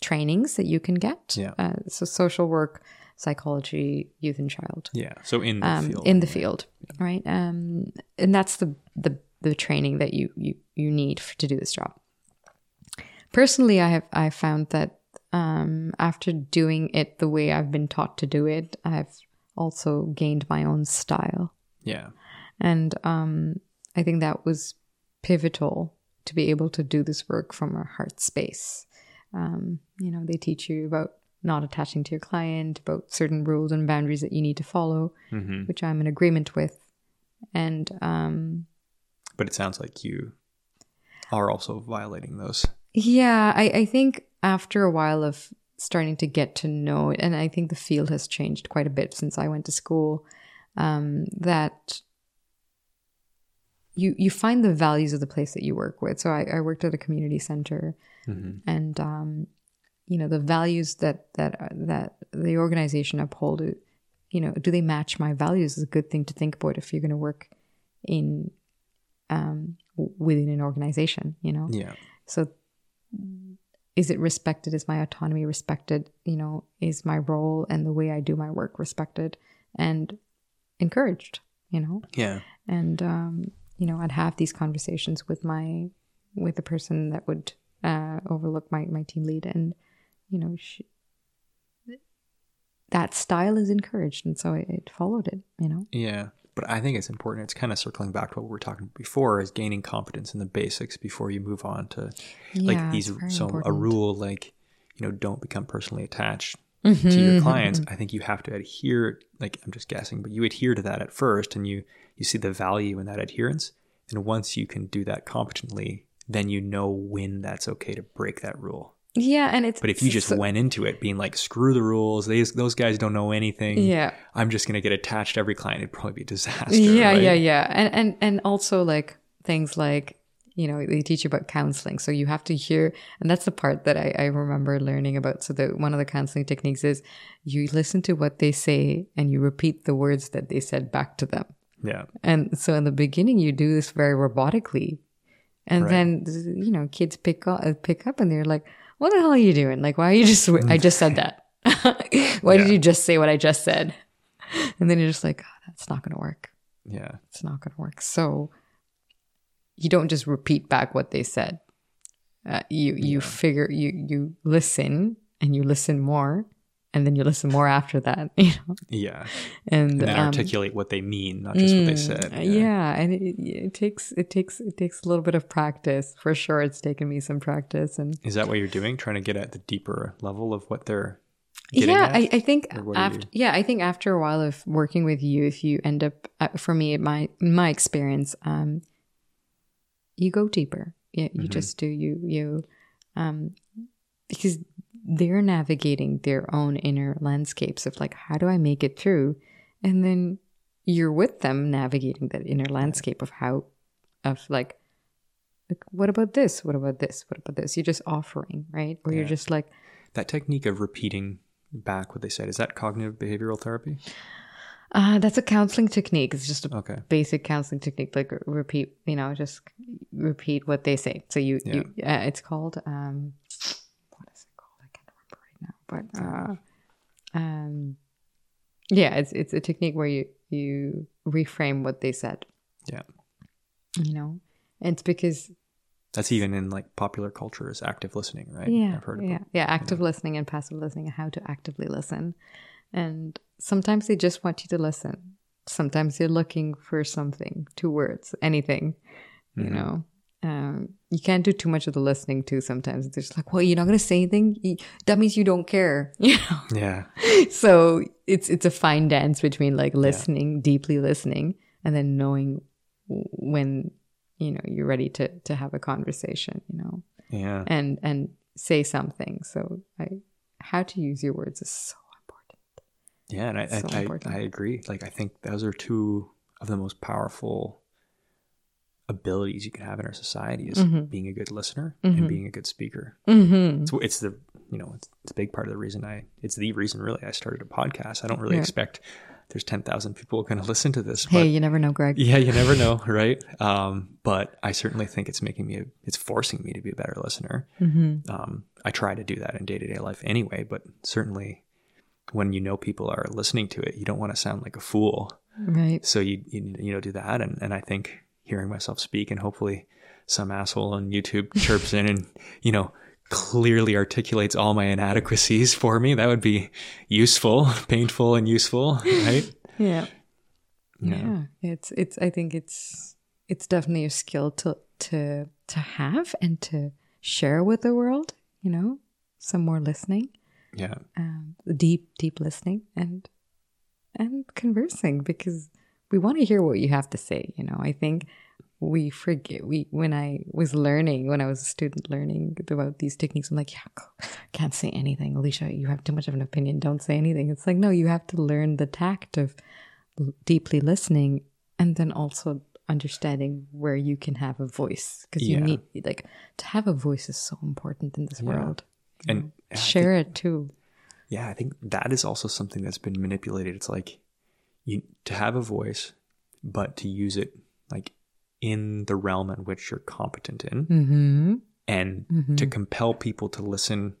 trainings that you can get. Yeah. Uh, so social work, psychology, youth and child. Yeah. So in the um, field. in the field, right? Um, and that's the, the the training that you you you need f- to do this job. Personally, I have I found that um, after doing it the way I've been taught to do it, I've also gained my own style, yeah. and um, I think that was pivotal to be able to do this work from a heart space. Um, you know, they teach you about not attaching to your client, about certain rules and boundaries that you need to follow hmm which I'm in agreement with. And um, But it sounds like you are also violating those. yeah, I, I think after a while of starting to get to know it, and I think the field has changed quite a bit since I went to school, um, that you you find the values of the place that you work with. So I, I worked at a community center, hmm and um, you know the values that that that the organization uphold. You know, do they match my values? Is a good thing to think about if you're going to work in um, within an organization. You know, Yeah. so is it respected? Is my autonomy respected? You know, is my role and the way I do my work respected and encouraged? You know, Yeah. and um, you know, I'd have these conversations with my with the person that would uh, overlook my my team lead, and you know, she, that style is encouraged, and so it, it followed it. You know, Yeah. But I think it's important. It's kind of circling back to what we were talking about before is gaining competence in the basics before you move on to like Yeah, these so a rule like, you know, don't become personally attached Mm-hmm. to your clients. I think you have to adhere like I'm just guessing, but you adhere to that at first and you you see the value in that adherence. And once you can do that competently, then you know when that's okay to break that rule. Yeah, and it's But if you just so- went into it being like, screw the rules, these those guys don't know anything. yeah, I'm just gonna get attached to every client. It'd probably be a disaster. yeah right? yeah yeah and and and also like things like you know, they teach you about counseling. So you have to hear, and that's the part that I, I remember learning about. So the one of the counseling techniques is you listen to what they say and you repeat the words that they said back to them. Yeah. And so in the beginning, you do this very robotically, and Right. then you know kids pick up pick up and they're like, "What the hell are you doing? Like, why are you just? I just said that. why did you just say what I just said?" And then you're just like, oh, "That's not going to work. Yeah. It's not going to work." So you don't just repeat back what they said. Uh, you you figure you you listen and you listen more, and then you listen more after that. You know, Yeah. and, And then um, articulate what they mean, not just what they said. Mm, yeah, and it, it takes it takes it takes a little bit of practice for sure. It's taken me some practice, and Is that what you're doing? Trying to get at the deeper level of what they're yeah. I, I think Or what are after you- yeah, I think after a while of working with youth, you end up uh, for me my my experience, um, you go deeper. Yeah, you Mm-hmm. just do you you, um, because they're navigating their own inner landscapes of like how do I make it through, and then you're with them navigating that inner landscape of how of like like what about this? What about this? What about this? You're just offering right? Or you're just like that technique of repeating back what they said, is that cognitive behavioral therapy? uh that's a counseling technique. It's just a Okay. basic counseling technique like repeat you know just repeat what they say. So you, you uh, it's called um what is it called i can't remember right now but uh um yeah it's it's a technique where you you reframe what they said Yeah. you know it's because That's even in like popular culture is active listening, right? yeah I've heard of yeah it. yeah active listening and passive listening and how to actively listen and sometimes they just want you to listen sometimes you're looking for something two words anything you Mhm. know um, you can't do too much of the listening too sometimes it's just like well you're not going to say anything that means you don't care you know Yeah. so it's it's a fine dance between like listening deeply listening and then knowing when you know you're ready to to have a conversation you know Yeah. and and say something so i how to use your words is so important Yeah, and I, So I, I. I agree. Like, I think those are two of the most powerful abilities you can have in our society is Mm-hmm. being a good listener and being a good speaker. mm-hmm. It's, it's the, you know, it's, it's a big part of the reason I, it's the reason really I started a podcast. I don't really Yeah. expect there's 10,000 people going to listen to this. hey but you never know greg yeah, you never know, right? Um, but I certainly think it's making me, a, it's forcing me to be a better listener. mm-hmm. Um, I try to do that in day to day life anyway, but certainly when you know people are listening to it, you don't want to sound like a fool. right So you, you, you know, do that. And, and I think hearing myself speak and hopefully some asshole on YouTube chirps in and, you know, clearly articulates all my inadequacies for me, that would be useful, painful and useful, right? yeah Yeah. yeah it's it's i think it's it's definitely a skill to to to have and to share with the world you know some more listening Yeah. um, deep deep listening and and conversing because we want to hear what you have to say you know? I think we forget we when i was learning when i was a student learning about these techniques i'm like yeah can't say anything. Alicia you have too much of an opinion. Don't say anything. It's like no you have to learn the tact of deeply listening and then also understanding where you can have a voice. Because you need like to have a voice is so important in this world And I share it too. Yeah, I think that is also something that's been manipulated. It's like you to have a voice, but to use it like in the realm in which you're competent in, mm-hmm. and to compel people to listen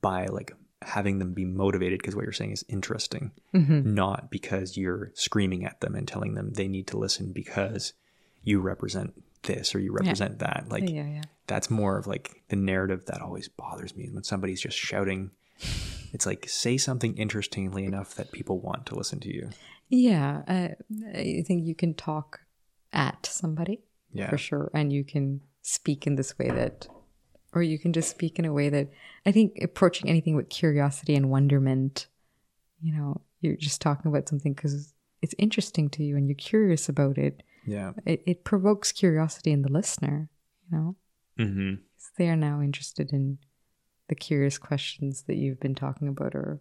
by like having them be motivated because what you're saying is interesting, Mm-hmm. not because you're screaming at them and telling them they need to listen because you represent this or you represent that. Like yeah yeah that's more of like the narrative that always bothers me when somebody's just shouting. It's like say something interestingly enough that people want to listen to you. Yeah, uh, I think you can talk at somebody Yeah. for sure, and you can speak in this way that, or you can just speak in a way that I think approaching anything with curiosity and wonderment. You know, you're just talking about something because it's interesting to you and you're curious about it. Yeah. It, it provokes curiosity in the listener. You know, Mm-hmm. 'Cause they are now interested in the curious questions that you've been talking about or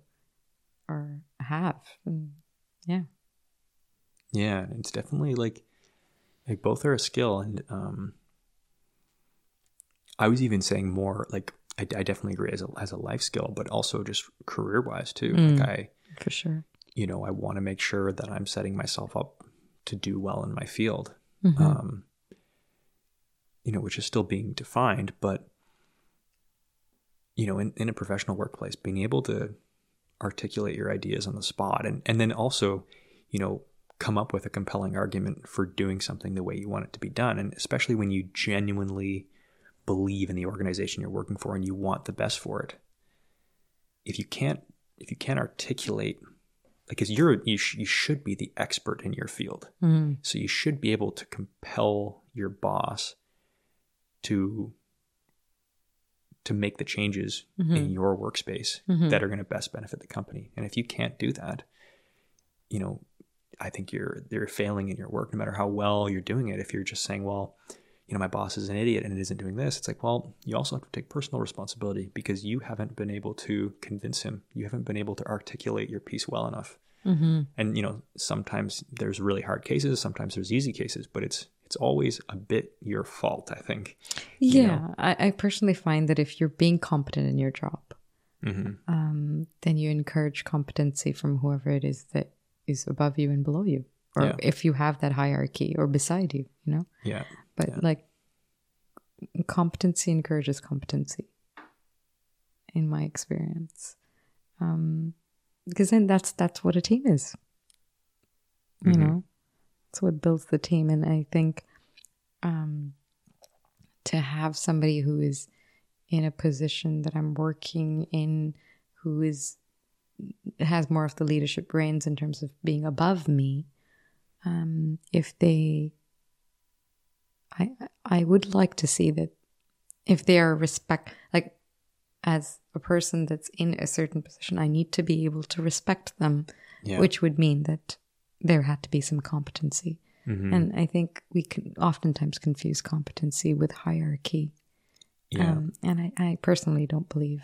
or have. And yeah. Yeah, it's definitely like like both are a skill, and um, I was even saying more like I, I definitely agree as a as a life skill, but also just career wise too. Mm. Like I, For sure. you know, I want to make sure that I'm setting myself up to do well in my field. Mhm. Um, you know, which is still being defined, but you know, in, in a professional workplace, being able to articulate your ideas on the spot and, and then also, you know, come up with a compelling argument for doing something the way you want it to be done. And especially when you genuinely believe in the organization you're working for and you want the best for it. If you can't, if you can't articulate, because you're, you, sh- you should be the expert in your field. Mhm. So you should be able to compel your boss to to make the changes in your workspace Mhm. that are going to best benefit the company. And if you can't do that, you know, I think you're you're failing in your work no matter how well you're doing it. If you're just saying, well, you know, my boss is an idiot and it isn't doing this, it's like, well, you also have to take personal responsibility because you haven't been able to convince him. You haven't been able to articulate your piece well enough Mhm. and you know sometimes there's really hard cases sometimes there's easy cases but it's it's always a bit your fault i think you Yeah, I, I personally find that if you're being competent in your job, hmm um, then you encourage competency from whoever it is that is above you and below you, or Yeah. if you have that hierarchy or beside you, you know. yeah But Yeah. like, competency encourages competency, in my experience, um, because then that's that's what a team is. You Mhm. know, it's what builds the team, and I think um, to have somebody who is in a position that I'm working in, who is has more of the leadership brains in terms of being above me, um, if they I I would like to see that if they are respect like as a person that's in a certain position, I need to be able to respect them, yeah. which would mean that there had to be some competency. Mhm. And I think we can oftentimes confuse competency with hierarchy. yeah Um, and I, I personally don't believe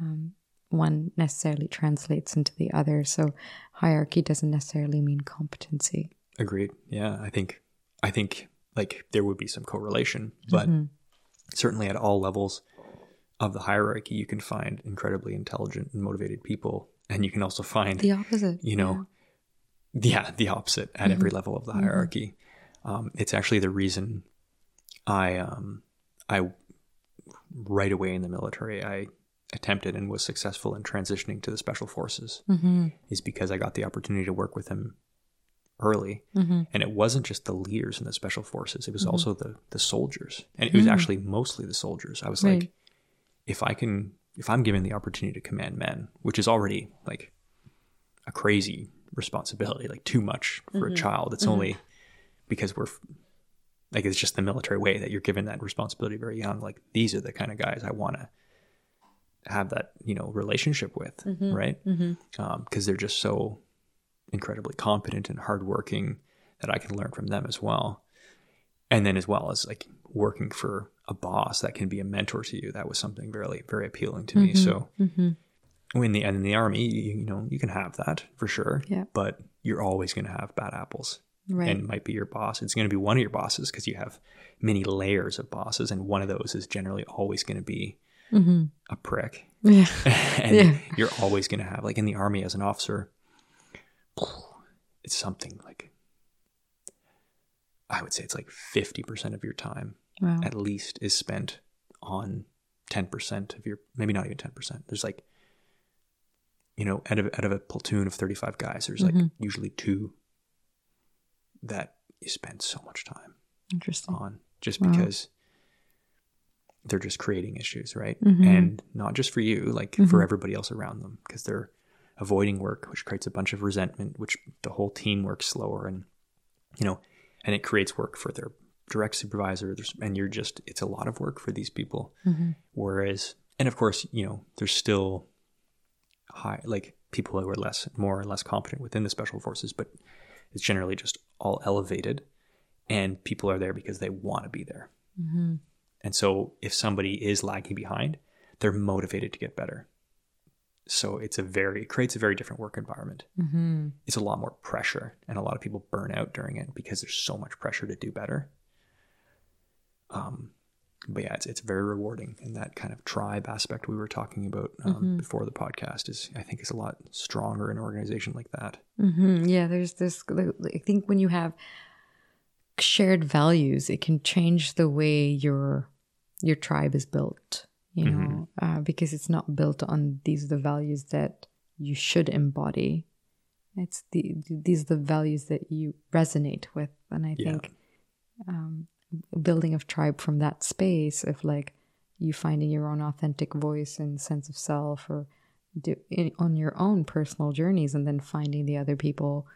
um, one necessarily translates into the other. So hierarchy doesn't necessarily mean competency. agreed yeah i think i think like there would be some correlation but Mhm. certainly at all levels of the hierarchy you can find incredibly intelligent and motivated people and you can also find the opposite. you know yeah, the opposite at every level of the hierarchy. Um, it's actually the reason i um i right away in the military i attempted and was successful in transitioning to the special forces hmm is because i got the opportunity to work with them early. Hmm and it wasn't just the leaders in the special forces it was Mm-hmm. also the the soldiers. And it was actually mostly the soldiers. I was Right. like if i can if i'm given the opportunity to command men which is already like a crazy responsibility like too much for Mm-hmm. a child it's mm-hmm. only because we're like it's just the military way that you're given that responsibility very young like these are the kind of guys i want to have that you know relationship with Mm-hmm. right mm-hmm. um, because they're just so incredibly competent and hardworking that I can learn from them as well. And then as well as like working for a boss that can be a mentor to you, that was something very very appealing to me. Mm-hmm. So in the in the army, you, you know, you can have that for sure. Yeah. But you're always going to have bad apples. Right. And it might be your boss. It's going to be one of your bosses because you have many layers of bosses, and one of those is generally always going to be hmm a prick. Yeah. and Yeah. you're always going to have like in the army as an officer it's something like i would say it's like 50% of your time Wow. at least is spent on 10% of your maybe not even 10% there's like you know out of out of a platoon of 35 guys there's like usually two that you spend so much time Interesting. on just Wow. because they're just creating issues, right? Mhm. And not just for you, like Mm-hmm. for everybody else around them, because they're avoiding work, which creates a bunch of resentment, which the whole team works slower, and you know, and it creates work for their direct supervisor, and you're just it's a lot of work for these people. Mhm. Whereas, and of course, you know, there's still high like people who are less, more or less competent within the special forces, but it's generally just all elevated, and people are there because they want to be there. Mhm. And so if somebody is lagging behind, they're motivated to get better. So it's a very it creates a very different work environment. Mhm. It's a lot more pressure and a lot of people burn out during it because there's so much pressure to do better. Um but yeah, it's it's very rewarding, and that kind of tribe aspect we were talking about um, before the podcast is I think is a lot stronger in an organization like that. hmm Yeah, there's this. I think when you have shared values, it can change the way your your tribe is built. You know, uh, because it's not built on these are the values that you should embody. It's the these are the values that you resonate with, and I Yeah. think um, building a tribe from that space of like you finding your own authentic voice and sense of self, or do, in, on your own personal journeys, and then finding the other people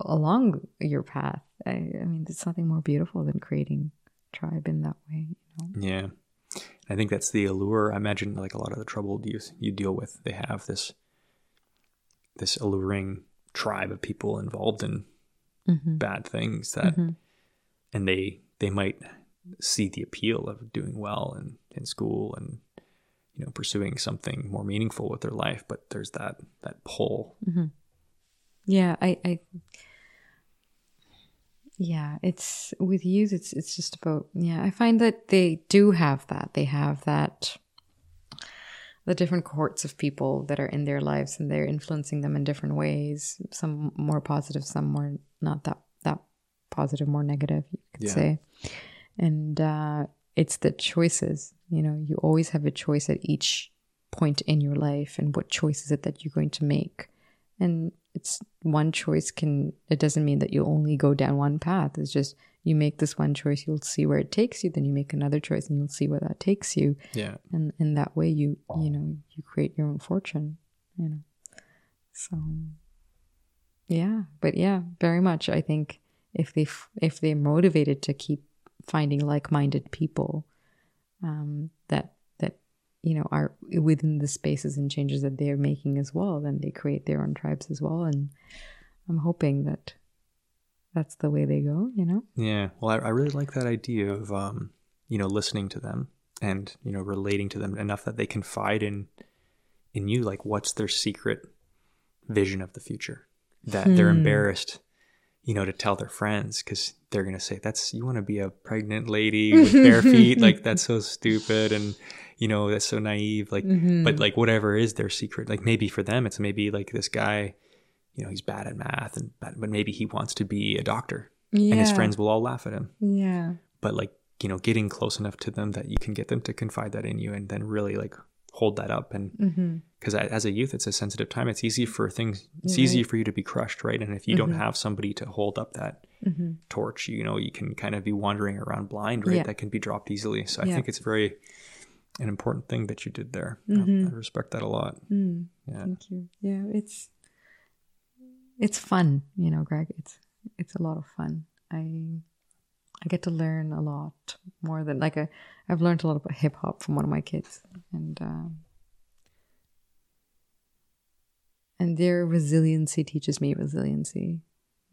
along your path. I, I mean, there's nothing more beautiful than creating tribe in that way. You know? Yeah. I think that's the allure. I imagine like a lot of the troubled youth you deal with, they have this this alluring tribe of people involved in mm-hmm. bad things that mm-hmm. and they they might see the appeal of doing well in, in school and you know pursuing something more meaningful with their life, but there's that that pull. Mm-hmm. Yeah, I, I yeah, it's with youth it's it's just about yeah, I find that they do have that. They have that the different cohorts of people that are in their lives and they're influencing them in different ways. Some more positive, some more not that positive, more negative, you could Yeah. say. And uh it's the choices. You know, you always have a choice at each point in your life and what choice is it that you're going to make and it's one choice can it doesn't mean that you only go down one path it's just you make this one choice you'll see where it takes you then you make another choice and you'll see where that takes you Yeah. and in that way you you know you create your own fortune you know so yeah but yeah very much i think if they f- if they're motivated to keep finding like-minded people um that that you know are within the spaces and changes that they're making as well then they create their own tribes as well and i'm hoping that that's the way they go you know Yeah. Well, I, I really like that idea of, um, you know, listening to them and, you know, relating to them enough that they confide in, in you. Like, what's their secret vision of the future that they're embarrassed, you know, to tell their friends because they're going to say, that's, you want to be a pregnant lady with bare feet. Like, that's so stupid. And, you know, that's so naive. Like, but mm-hmm. like, whatever is their secret, like maybe for them, it's maybe like this guy, you know, he's bad at math and, bad, but maybe he wants to be a doctor yeah and his friends will all laugh at him. yeah But like, you know, getting close enough to them that you can get them to confide that in you and then really like hold that up. And mm-hmm. because as a youth, it's a sensitive time. It's easy for things, it's easy for you to be crushed, right? And if you don't mm-hmm. have somebody to hold up that mm-hmm. torch, you know, you can kind of be wandering around blind, right? Yeah. That can be dropped easily. So I think it's very an important thing that you did there. I- I respect that a lot. Mm. Yeah. Thank you. Yeah, it's it's fun, you know, Greg. It's it's a lot of fun. I I get to learn a lot more than like I've learned a lot about hip hop from one of my kids, and um, and their resiliency teaches me resiliency,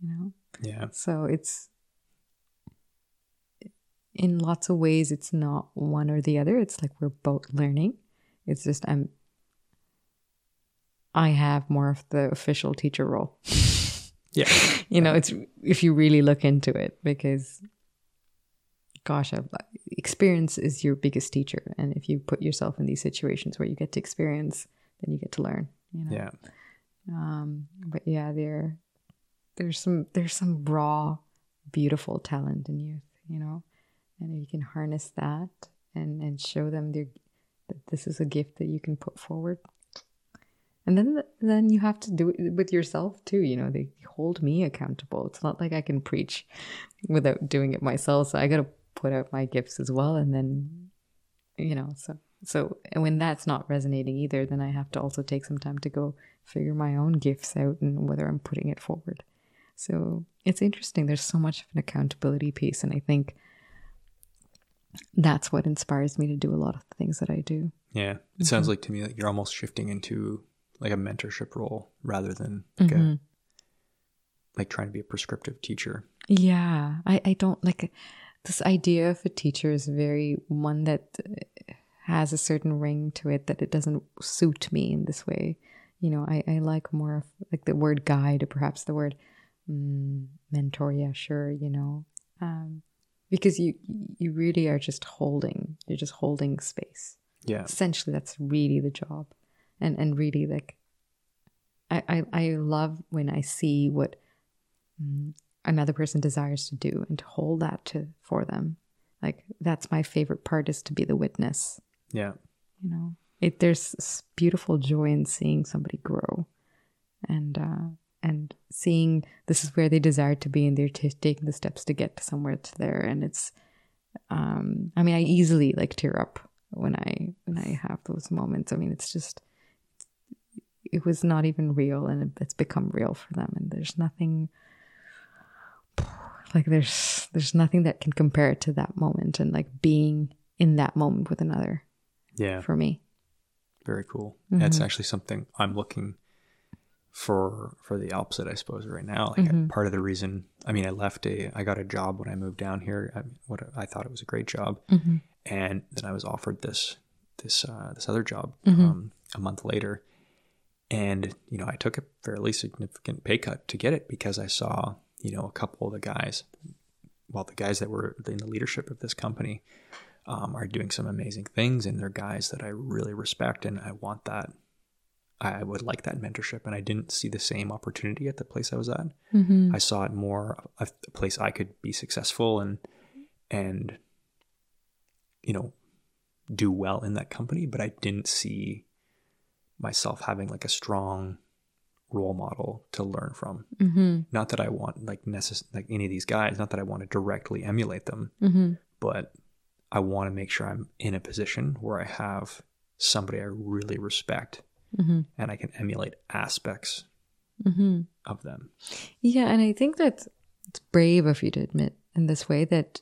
you know. Yeah. So it's in lots of ways it's not one or the other. It's like we're both learning. It's just I'm I have more of the official teacher role. Yeah. you know, it's if you really look into it because gosh, experience is your biggest teacher and if you put yourself in these situations where you get to experience, then you get to learn, you know. Yeah. Um, but yeah, there, there's some there's some raw, beautiful talent in youth, you know, and if you can harness that and and show them their that this is a gift that you can put forward, and then then you have to do it with yourself too. You know, they hold me accountable. It's not like I can preach without doing it myself, so I got to put out my gifts as well, and then you know so so and when that's not resonating either then i have to also take some time to go figure my own gifts out and whether i'm putting it forward. So it's interesting. There's so much of an accountability piece. And i think that's what inspires me to do a lot of the things that i do. Yeah. It sounds mm-hmm. like to me like you're almost shifting into like a mentorship role rather than like a mm-hmm. like trying to be a prescriptive teacher. yeah. I, I don't like this idea of a teacher is very one that has a certain ring to it that it doesn't suit me in this way. You know i, I like more of like the word guide or perhaps the word mm, mentor yeah sure you know. Um, because you you really are just holding you're just holding space. Yeah. essentially that's really the job. And and really like i i, I love when i see what mm, another person desires to do and to hold that to for them. Like that's my favorite part is to be the witness. Yeah. you know it there's this beautiful joy in seeing somebody grow and uh and seeing this is where they desire to be and they're t- taking the steps to get to somewhere to there. And it's um i mean i easily like tear up when i when i have those moments. I mean it's just it was not even real and it's become real for them. And there's nothing like there's there's nothing that can compare it to that moment and like being in that moment with another Yeah. for me Very cool. Mm-hmm. That's actually something I'm looking for for the opposite, I suppose, right now. Like Mm-hmm. part of the reason, I mean, I left a, I got a job when I moved down here. I, what I thought it was a great job, Mm-hmm. and then I was offered this this uh, this other job Mm-hmm. um, a month later, and you know, I took a fairly significant pay cut to get it because I saw you know a couple of the guys, well, the guys that were in the leadership of this company um, are doing some amazing things and they're guys that I really respect and I want that. I would like that mentorship and I didn't see the same opportunity at the place I was at. Mm-hmm. I saw it more a a place I could be successful and and you know do well in that company, but I didn't see myself having like a strong role model to learn from. Mm-hmm. Not that I want like necess- like any of these guys, not that I want to directly emulate them, Mm-hmm. but I want to make sure I'm in a position where I have somebody I really respect Mm-hmm. and I can emulate aspects Mm-hmm. of them. Yeah, and I think that it's brave of you to admit in this way that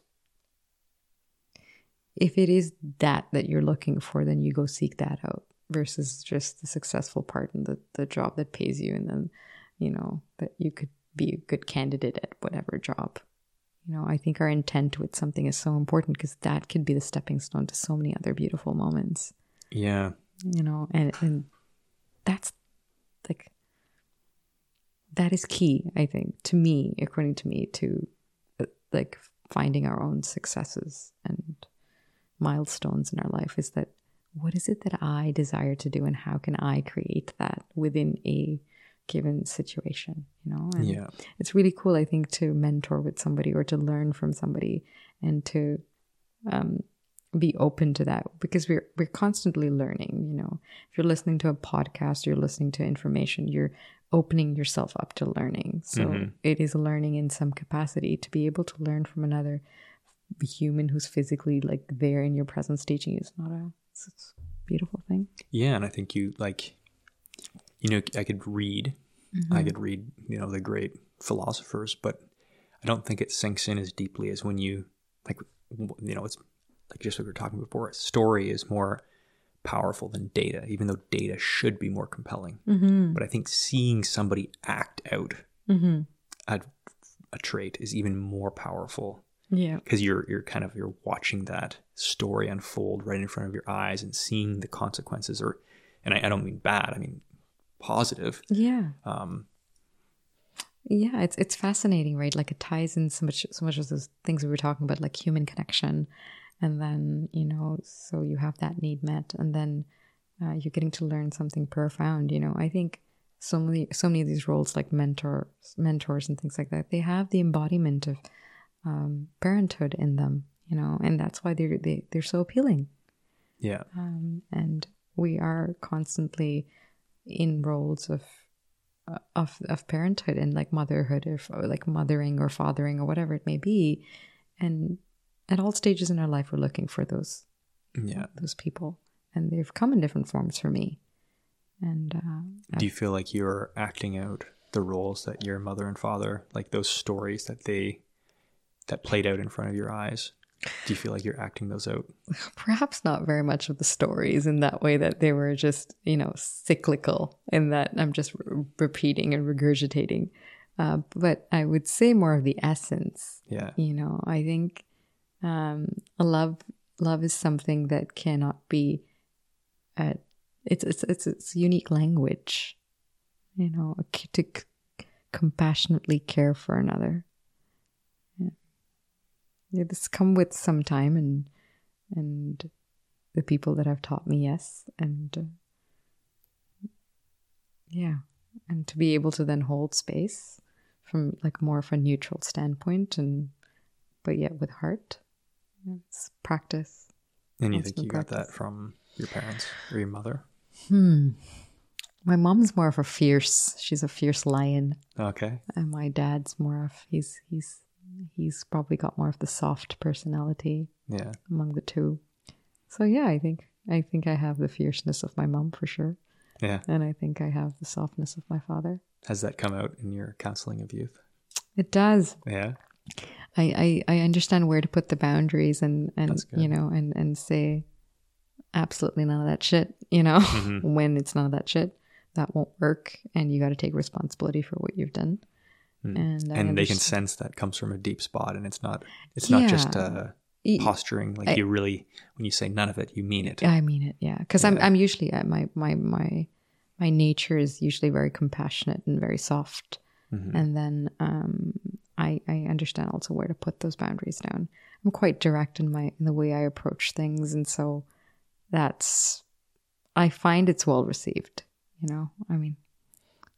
if it is that that you're looking for, then you go seek that out versus just the successful part and the, the job that pays you and then, you know, that you could be a good candidate at whatever job. You know, I think our intent with something is so important because that could be the stepping stone to so many other beautiful moments Yeah. you know and and that's like that is key i think to me according to me to uh, like finding our own successes and milestones in our life is that what is it that i desire to do and how can i create that within a given situation you know? And Yeah. it's really cool i think to mentor with somebody or to learn from somebody and to um, be open to that because we're we're constantly learning you know? If you're listening to a podcast you're listening to information you're opening yourself up to learning. So it is learning in some capacity to be able to learn from another human who's physically like there in your presence teaching you. Is not a it's, it's a beautiful thing Yeah, and I think you like, you know, I could read, I could read, you know, the great philosophers, but I don't think it sinks in as deeply as when you like, you know, it's like just what we were talking before. A Story is more powerful than data, even though data should be more compelling. mm-hmm. But I think seeing somebody act out Mm-hmm. a, a trait is even more powerful yeah because you're you're kind of you're watching that story unfold right in front of your eyes and seeing the consequences or and I, I don't mean bad i mean positive yeah um Yeah, it's it's fascinating, right? Like it ties in so much so much of those things we were talking about, like human connection, and then you know, so you have that need met, and then uh, you're getting to learn something profound. You know, I think so many so many of these roles, like mentors, mentors, and things like that, they have the embodiment of um, parenthood in them. You know, and that's why they're they, they're so appealing. Yeah. Um, and we are constantly in roles of uh, of of parenthood and like motherhood or, or like mothering or fathering or whatever it may be. And at all stages in our life we're looking for those yeah. those people. And they've come in different forms for me. And uh, do you feel like you're acting out the roles that your mother and father like those stories that they that played out in front of your eyes? Do you feel like you're acting those out? Perhaps not very much of the stories in that way that they were just you know cyclical in that i'm just re- repeating and regurgitating. Uh, but i would say more of the essence yeah. you know. I think um love love is something that cannot be uh, it's it's it's it's unique language you know to c- compassionately care for another yeah, this come with some time and and the people that have taught me yes and uh, yeah and to be able to then hold space from like more of a neutral standpoint and but yet with heart it's practice And you think you got that from your parents or your mother? hmm my mom's more of a fierce she's a fierce lion Okay. and my dad's more of he's he's he's probably got more of the soft personality Yeah. among the two so yeah i think i think i have the fierceness of my mom for sure Yeah. and i think i have the softness of my father Has that come out in your counseling of youth? it does Yeah. I, I, I understand where to put the boundaries and, and you know and, and say absolutely none of that shit you know Mhm. when it's none of that shit that won't work and you got to take responsibility for what you've done Mm. and and they can sense that comes from a deep spot and it's not it's not just Yeah. uh posturing like I- you really when you say none of it you mean it I mean it, yeah. Because I'm I'm usually uh, my my my my nature is usually very compassionate and very soft, Mhm. and then um, I I understand also where to put those boundaries down. I'm quite direct in my in the way I approach things, and so that's I find it's well received. You know, I mean,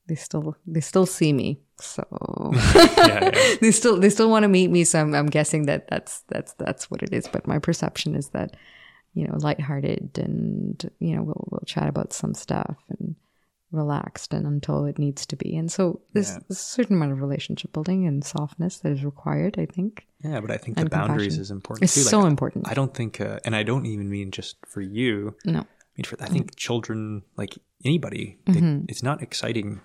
they still they still see me, so yeah, yeah. they still they still want to meet me. So I'm, I'm guessing that that's that's that's what it is. But my perception is that you know lighthearted and you know we'll we'll chat about some stuff and relaxed and until it needs to be. And so there's Yeah. a certain amount of relationship building and softness that is required. I think Yeah, but I think the boundaries compassion. is important it's too. Like, so important. I don't think, uh, and I don't even mean just for you. no, I mean, for I think children, like anybody, they, Mm-hmm. it's not exciting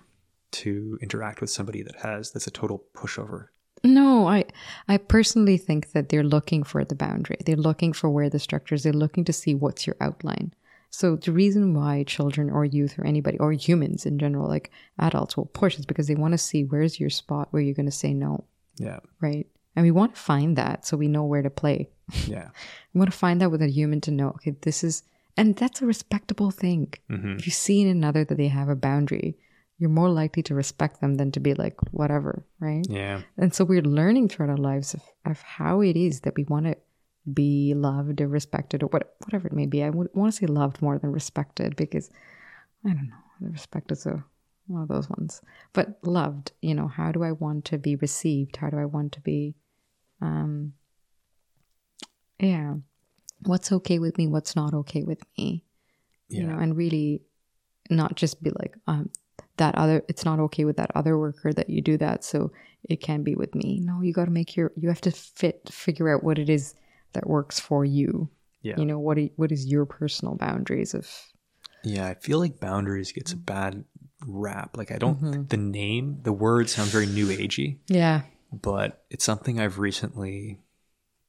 to interact with somebody that has that's a total pushover. No, I I personally think that they're looking for the boundary. They're looking for where the structure is. They're looking to see what's your outline. So the reason why children or youth or anybody or humans in general, like adults, will push is because they want to see where's your spot where you're going to say no, Yeah, right? And we want to find that so we know where to play. yeah, We want to find that with a human to know, okay, this is, and that's a respectable thing. hmm If you see in another that they have a boundary, you're more likely to respect them than to be like whatever, right? yeah, And so we're learning throughout our lives of, of how it is that we want to be loved or respected or what, whatever it may be. I would want to say loved more than respected because I don't know. The respect is a, one of those ones. But loved, you know, how do I want to be received? How do I want to be, um, yeah, what's okay with me? What's not okay with me? yeah. You know, and really not just be like, um, that other it's not okay with that other worker that you do that so it can be with me no you got to make your you have to fit figure out what it is that works for you yeah. you know what are, what is your personal boundaries of Yeah, I feel like boundaries gets a bad rap. Like I don't Mm-hmm. the name, the word sounds very new agey, yeah but it's something I've recently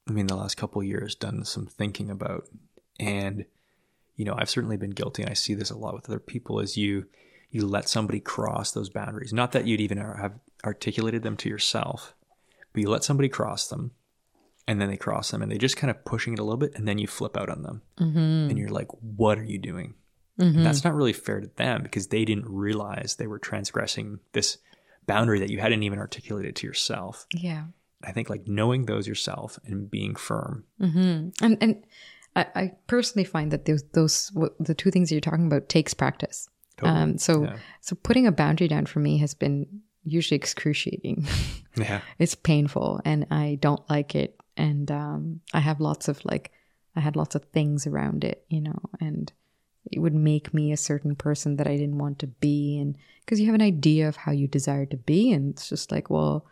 I mean the last couple of years done some thinking about. And you know, I've certainly been guilty and I see this a lot with other people as you you let somebody cross those boundaries. Not that you'd even have articulated them to yourself, but you let somebody cross them and then they cross them and they just kind of pushing it a little bit and then you flip out on them. mm-hmm. and you're like, what are you doing? And that's not really fair to them because they didn't realize they were transgressing this boundary that you hadn't even articulated to yourself. yeah I think like knowing those yourself and being firm. mm-hmm. and and I, I personally find that those those what, the two things you're talking about takes practice Totally. um so Yeah. so putting a boundary down for me has been usually excruciating Yeah. it's painful and I don't like it. And um, I have lots of like, I had lots of things around it, you know, and it would make me a certain person that I didn't want to be. And because you have an idea of how you desire to be, and it's just like, well,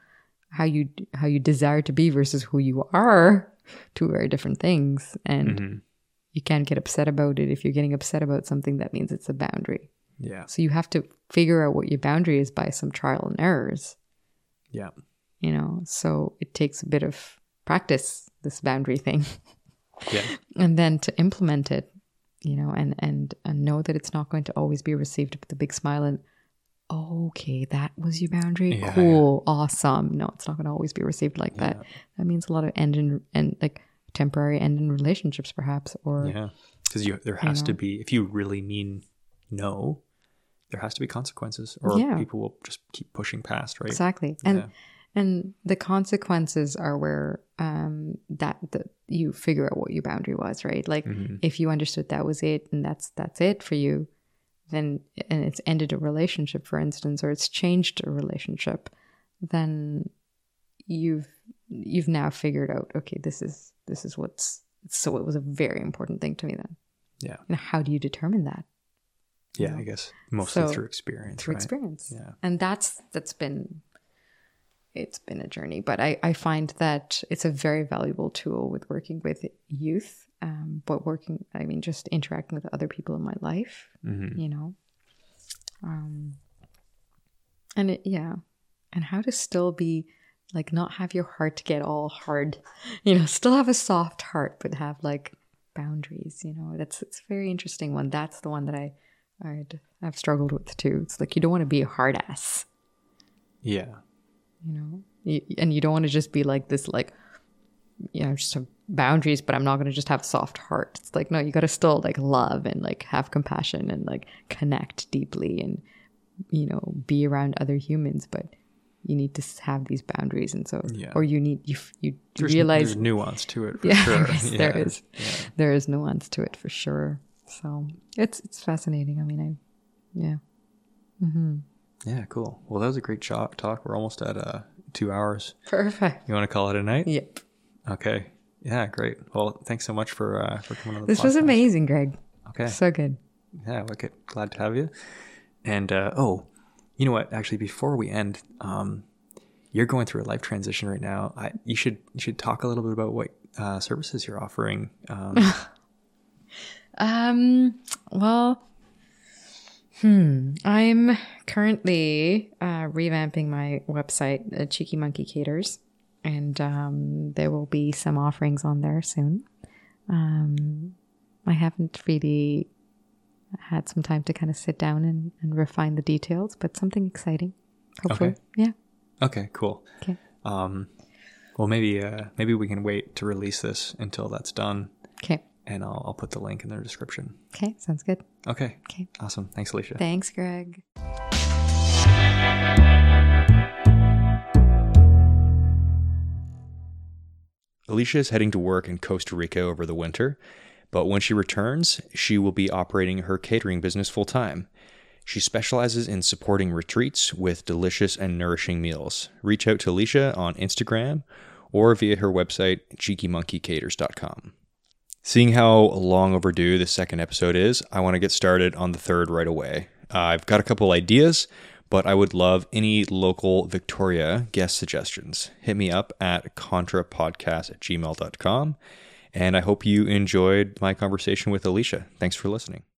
how you how you desire to be versus who you are, two very different things. And Mhm. you can't get upset about it. If you're getting upset about something, that means it's a boundary. Yeah. So you have to figure out what your boundary is by some trial and errors Yeah. you know so it takes a bit of practice this boundary thing Yeah. and then to implement it you know and and and know that it's not going to always be received with a big smile and okay that was your boundary Yeah, cool awesome no it's not going to always be received like that Yeah. that means a lot of end in and like temporary end in relationships perhaps or Yeah. Because you there has to be if you really mean no, there has to be consequences or Yeah. people will just keep pushing past, right? exactly and Yeah. and the consequences are where um that that you figure out what your boundary was right like Mhm. if you understood that was it and that's that's it for you then and it's ended a relationship for instance or it's changed a relationship then you've you've now figured out okay this is this is what's so it was a very important thing to me then Yeah. and how do you determine that Yeah, I guess mostly So, through experience. through right? experience Yeah. and that's that's been it's been a journey but i i find that it's a very valuable tool with working with youth um but working i mean just interacting with other people in my life hmm you know um and it yeah and how to still be like not have your heart get all hard you know still have a soft heart but have like boundaries you know that's it's a very interesting one that's the one that i I'd, i've struggled with too it's like you don't want to be a hard ass Yeah. you know you, and you don't want to just be like this like you know just have boundaries but i'm not going to just have a soft heart it's like no you got to still like love and like have compassion and like connect deeply and you know be around other humans but you need to have these boundaries and so Yeah. or you need you you There's, realize there's nuance to it for Yeah, sure. yeah. there is. Yeah. there is nuance to it for sure so it's it's fascinating i mean i yeah Yeah, cool. Well, that was a great talk. Talk. We're almost at uh, two hours. perfect You want to call it a night? yep Okay. Yeah, great. Well, thanks so much for uh, for coming on the this was amazing greg Okay. so good Yeah, wicked. Glad to have you. And uh, oh, you know what? Actually, before we end, um, you're going through a life transition right now. I, you should you should talk a little bit about what uh, services you're offering. Um, Um, well, hmm, I'm currently uh, revamping my website, uh, Cheeky Monkey Caters, and um, there will be some offerings on there soon. Um, I haven't really had some time to kind of sit down and, and refine the details, but something exciting, hopefully. Okay. Yeah. okay, cool. Okay. Um, well, maybe uh, maybe we can wait to release this until that's done, Okay. And I'll I'll put the link in the description. Okay. Sounds good. Okay. Okay. Awesome. Thanks, Alicia. Thanks, Greg. Alicia is heading to work in Costa Rica over the winter, but when she returns, she will be operating her catering business full time. She specializes in supporting retreats with delicious and nourishing meals. Reach out to Alicia on Instagram or via her website, cheekymonkeykaters.com. Seeing how long overdue the second episode is, I want to get started on the third right away. Uh, I've got a couple ideas, but I would love any local Victoria guest suggestions. Hit me up at contrapodcast at gmail.com. And I hope you enjoyed my conversation with Alicia. Thanks for listening.